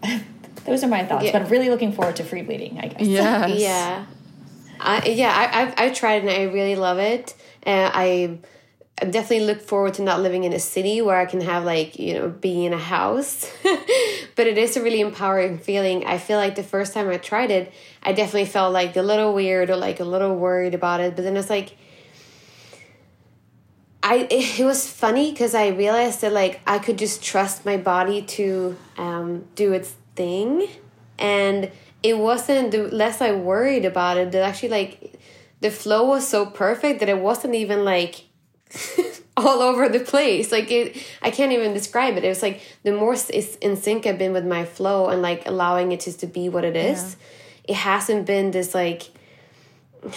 (laughs) those are my thoughts Yeah. but i'm really looking forward to free bleeding i guess Yes. Yeah, I yeah I I've, I've tried and I really love it. And I I definitely look forward to not living in a city where I can have like you know being in a house. (laughs) but it is a really empowering feeling. I feel like the first time I tried it, I definitely felt like a little weird or like a little worried about it. But then it's like. I (laughs) it, was funny because I realized that like I could just trust my body to um, do its thing, and it wasn't the less I worried about it. That actually like the flow was so perfect that it wasn't even like (laughs) all over the place. Like it, I can't even describe it. It was like the more in sync I've been with my flow and like allowing it just to be what it is. It hasn't been this like. (sighs)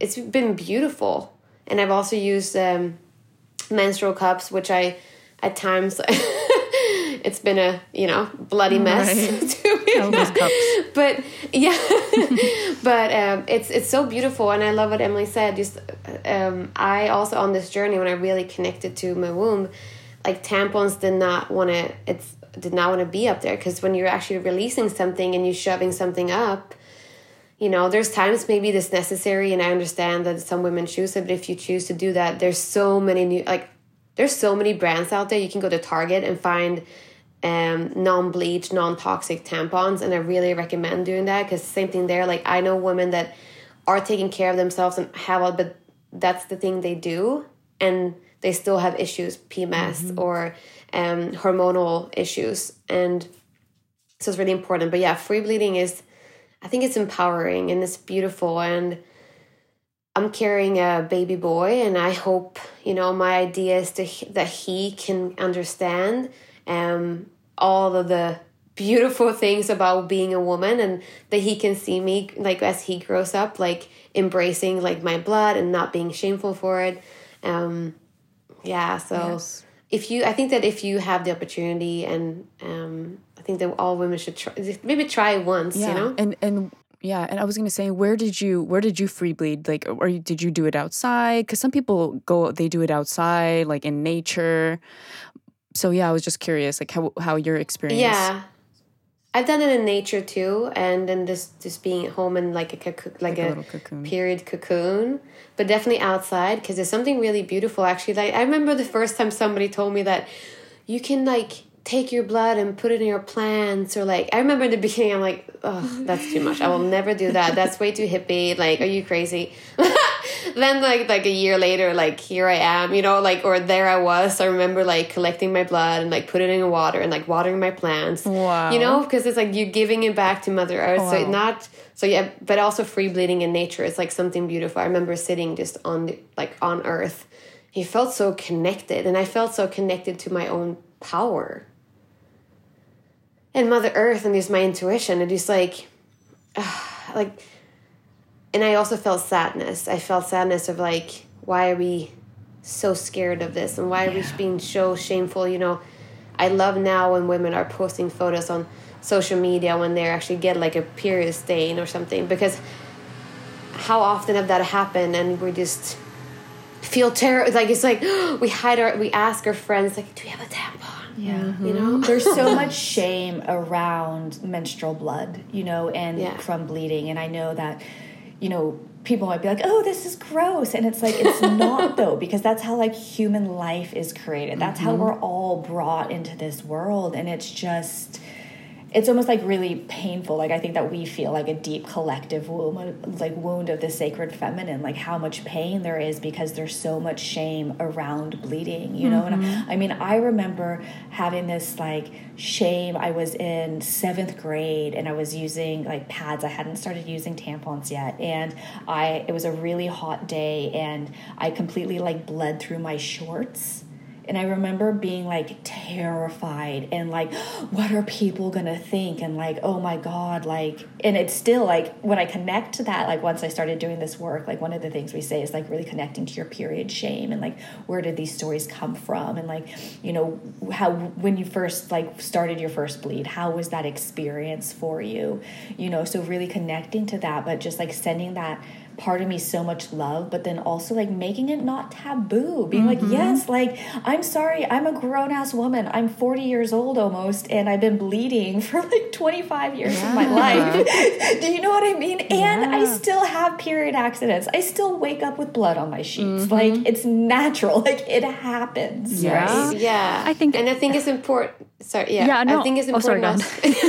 It's been beautiful, and I've also used um, menstrual cups, which I at times. (laughs) it's been a you know bloody mess Right. (laughs) to me. Cups. but yeah (laughs) but um, it's it's so beautiful and i love what emily said just um, i also on this journey when i really connected to my womb like tampons did not want to it's did not want to be up there because when you're actually releasing something and you're shoving something up you know there's times maybe this necessary and i understand that some women choose it but if you choose to do that there's so many new like there's so many brands out there you can go to target and find um, non-bleach non-toxic tampons and i really recommend doing that because same thing there. Like i know women that are taking care of themselves and have all but that's the thing they do and they still have issues pms or um, hormonal issues and so it's really important. But yeah free bleeding is i think it's empowering and it's beautiful and i'm carrying a baby boy and i hope you know my idea is to that he can understand um, all of the beautiful things about being a woman and that he can see me like as he grows up like embracing like my blood and not being shameful for it. Um yeah so if you i think that if you have the opportunity and um i think that all women should try maybe try once you know? and and yeah and i was gonna say where did you where did you free bleed? Like or did you do it outside? Because some people go they do it outside like in nature so yeah i was just curious like how how your experience Yeah, I've done it in nature too, and then just just being at home in like a cocoon, like, a a, little cocoon. period cocoon, but definitely outside because there's something really beautiful. Actually, like I remember the first time somebody told me that you can like take your blood and put it in your plants or like I remember in the (laughs) beginning I'm like oh that's too much. I will never do that. That's way too hippie. Like are you crazy? (laughs) Then like like a year later like here I am you know like or there I was. I remember like collecting my blood and like put it in water and like watering my plants. Wow. you know because it's like you're giving it back to mother earth. So not so yeah but also free bleeding in nature it's like something beautiful. I remember sitting just on the, like on earth. He felt so connected and I felt so connected to my own power and mother earth and just my intuition and just like (sighs) like and I also felt sadness. I felt sadness of like, why are we so scared of this and why are we being so shameful? You know, I love now when women are posting photos on social media when they actually get like a period stain or something because how often have that happened and we just feel terror like it's like (gasps) we hide our we ask our friends like do you have a tampon Yeah. you know mm-hmm. (laughs) There's so much (laughs) shame around menstrual blood, you know, and Yeah. from bleeding. And I know that, you know, people might be like, oh, this is gross. And it's like, it's (laughs) not though, because that's how like human life is created. That's how mm-hmm. we're all brought into this world. And it's just, it's almost like really painful. Like I think that we feel like a deep collective wound, like wound of the sacred feminine, like how much pain there is because there's so much shame around bleeding, you know. And I, I mean, I remember having this like shame. I was in seventh grade and I was using like pads. I hadn't started using tampons yet, and I it was a really hot day and I completely like bled through my shorts. And I remember being like terrified and like, (gasps) what are people gonna think? And like, oh my God, like, and it's still like when I connect to that, like once I started doing this work, like one of the things we say is like really connecting to your period shame and like where did these stories come from? And like, you know, how when you first like started your first bleed, how was that experience for you? You know, so really connecting to that, but just like sending that part of me so much love, but then also like making it not taboo, being like, mm-hmm. yes, like, I'm sorry, I'm a grown ass woman. I'm 40 years old almost, and I've been bleeding (laughs) for like 25 years of my life. (laughs) Do you know what I mean? And I still have period accidents. I still wake up with blood on my sheets. Mm-hmm. Like, it's natural. (laughs) Like, it happens. Yeah. Right? yeah I think- and i think it's important sorry yeah, Yeah, no. i think it's Oh, sorry, important go also-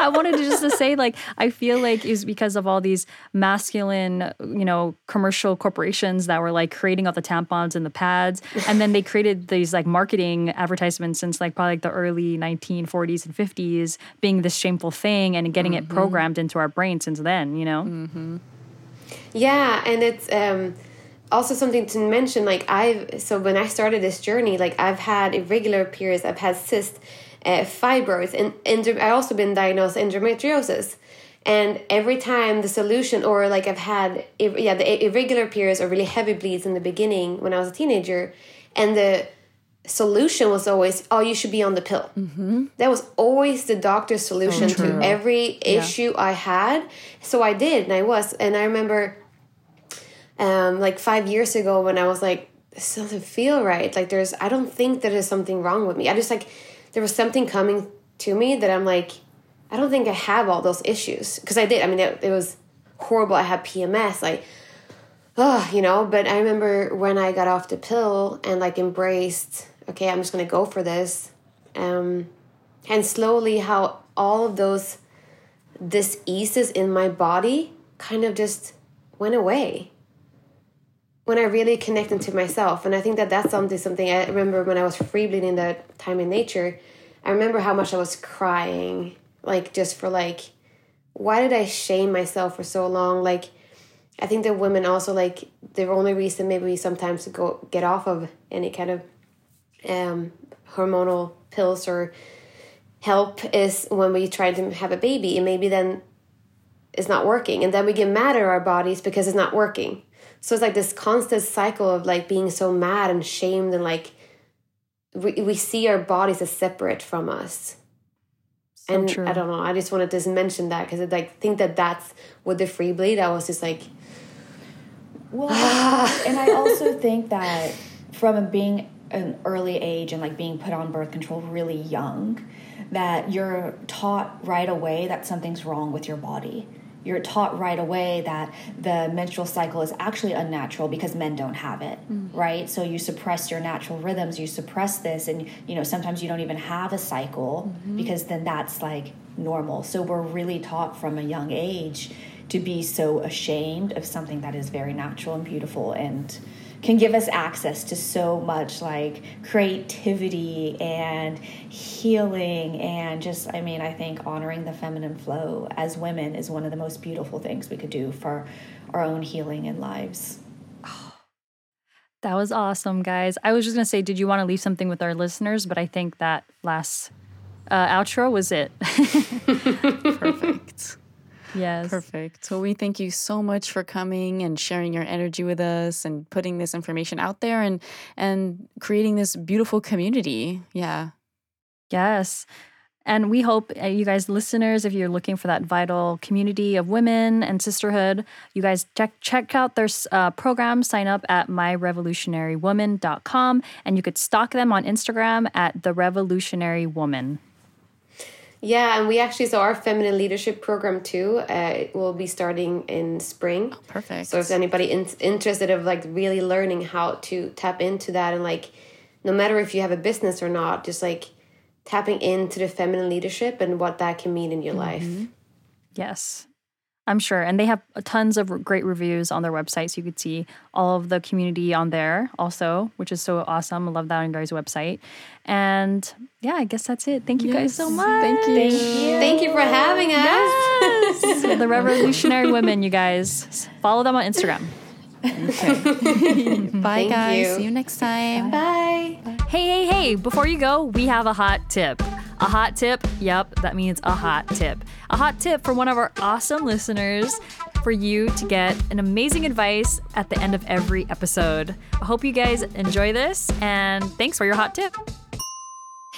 I wanted to just to say, like, I feel like is because of all these masculine, you know, commercial corporations that were like creating all the tampons and the pads, and then they created these like marketing advertisements since like probably like the early 1940s and 50s, being this shameful thing and getting it programmed into our brain since then, you know. Yeah, and it's um also something to mention like i've so when i started this journey like i've had irregular periods. I've had cysts uh, fibroids and endo- i also been diagnosed endometriosis and every time the solution or like i've had yeah the irregular periods or really heavy bleeds in the beginning when i was a teenager and the solution was always oh you should be on the pill mm-hmm. that was always the doctor's solution to every issue i had so i did and i was and i remember um, like five years ago when I was like, this doesn't feel right. Like there's, I don't think that there's something wrong with me. I just like, there was something coming to me that I'm like, I don't think I have all those issues because I did. I mean, it, it was horrible. I had PMS, like, oh, you know. But I remember when I got off the pill and like embraced, okay, I'm just gonna go for this, um, and slowly how all of those diseases in my body kind of just went away when I really connected to myself. And I think that that's something something I remember when I was free bleeding that time in nature. I remember how much I was crying, like just for like, why did I shame myself for so long? Like, I think that women also like the only reason maybe we sometimes go get off of any kind of um, hormonal pills or help is when we try to have a baby and maybe then it's not working and then we get mad at our bodies because it's not working so it's like this constant cycle of like being so mad and shamed and like we, we see our bodies as separate from us and true. i don't know i just wanted to mention that because i like think that that's with the free bleed i was just like Well, ah. and I also (laughs) think that from being an early age and like being put on birth control really young, that you're taught right away that something's wrong with your body. You're taught right away that the menstrual cycle is actually unnatural because men don't have it, mm. right? So you suppress your natural rhythms, you suppress this, and you know sometimes you don't even have a cycle mm-hmm. because then that's like normal. So we're really taught from a young age to be so ashamed of something that is very natural and beautiful and can give us access to so much like creativity and healing and just i mean i think honoring the feminine flow as women is one of the most beautiful things we could do for our own healing and lives (sighs) That was awesome, guys. I was just gonna say, did you want to leave something with our listeners? But I think that last uh, outro was it. (laughs) (laughs) Perfect. Yes. Perfect. So we thank you so much for coming and sharing your energy with us and putting this information out there and and creating this beautiful community. Yeah. Yes. And we hope uh, you guys, listeners, if you're looking for that vital community of women and sisterhood, you guys check check out their uh, program. Sign up at myrevolutionarywoman.com, and you could stalk them on Instagram at the Revolutionary Woman. Yeah and we actually so our feminine leadership program too uh, will be starting in spring Perfect. So if anybody in, interested of like really learning how to tap into that and like no matter if you have a business or not, just like tapping into the feminine leadership and what that can mean in your life. Yes, I'm sure. And they have tons of great reviews on their website. So you could see all of the community on there also, which is so awesome. I love that on guys' website. And yeah, I guess that's it. Thank you guys so much. Thank you. thank you Thank you for having us. Yes. the Revolutionary (laughs) Women, you guys. Follow them on Instagram. Okay. (laughs) Bye, Thank guys. you. See you next time. Bye. Hey, hey, hey, before you go, we have a hot tip. A hot tip? Yep, that means a hot tip. A hot tip from one of our awesome listeners for you to get an amazing advice at the end of every episode. I hope you guys enjoy this and thanks for your hot tip.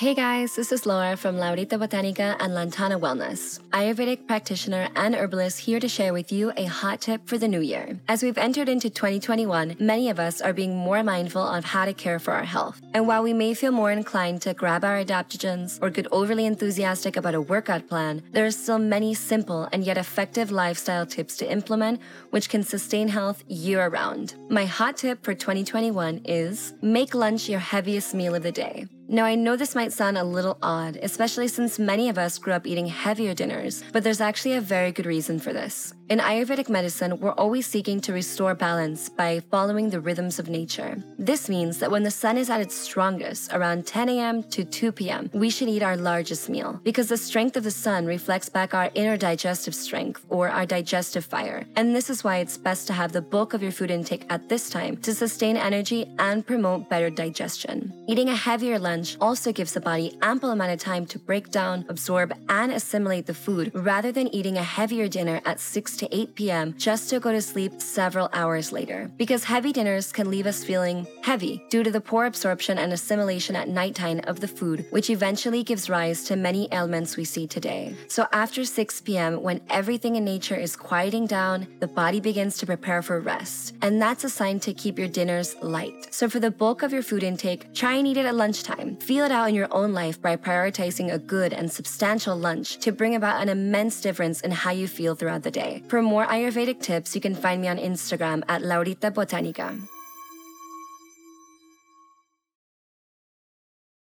Hey guys, this is Laura from Laurita Botanica and Lantana Wellness, Ayurvedic practitioner and herbalist here to share with you a hot tip for the new year. As we've entered into 2021, many of us are being more mindful of how to care for our health. And while we may feel more inclined to grab our adaptogens or get overly enthusiastic about a workout plan, there are still many simple and yet effective lifestyle tips to implement which can sustain health year round. My hot tip for 2021 is make lunch your heaviest meal of the day. Now, I know this might sound a little odd, especially since many of us grew up eating heavier dinners, but there's actually a very good reason for this. In Ayurvedic medicine, we're always seeking to restore balance by following the rhythms of nature. This means that when the sun is at its strongest, around 10 a.m. to 2 p.m., we should eat our largest meal because the strength of the sun reflects back our inner digestive strength or our digestive fire. And this is why it's best to have the bulk of your food intake at this time to sustain energy and promote better digestion. Eating a heavier lunch also gives the body ample amount of time to break down, absorb, and assimilate the food rather than eating a heavier dinner at 6 to 8 p.m. just to go to sleep several hours later. Because heavy dinners can leave us feeling heavy due to the poor absorption and assimilation at nighttime of the food, which eventually gives rise to many ailments we see today. So after 6 p.m., when everything in nature is quieting down, the body begins to prepare for rest. And that's a sign to keep your dinners light. So for the bulk of your food intake, try and eat it at lunchtime. Feel it out in your own life by prioritizing a good and substantial lunch to bring about an immense difference in how you feel throughout the day. For more Ayurvedic tips, you can find me on Instagram at Laurita Botanica.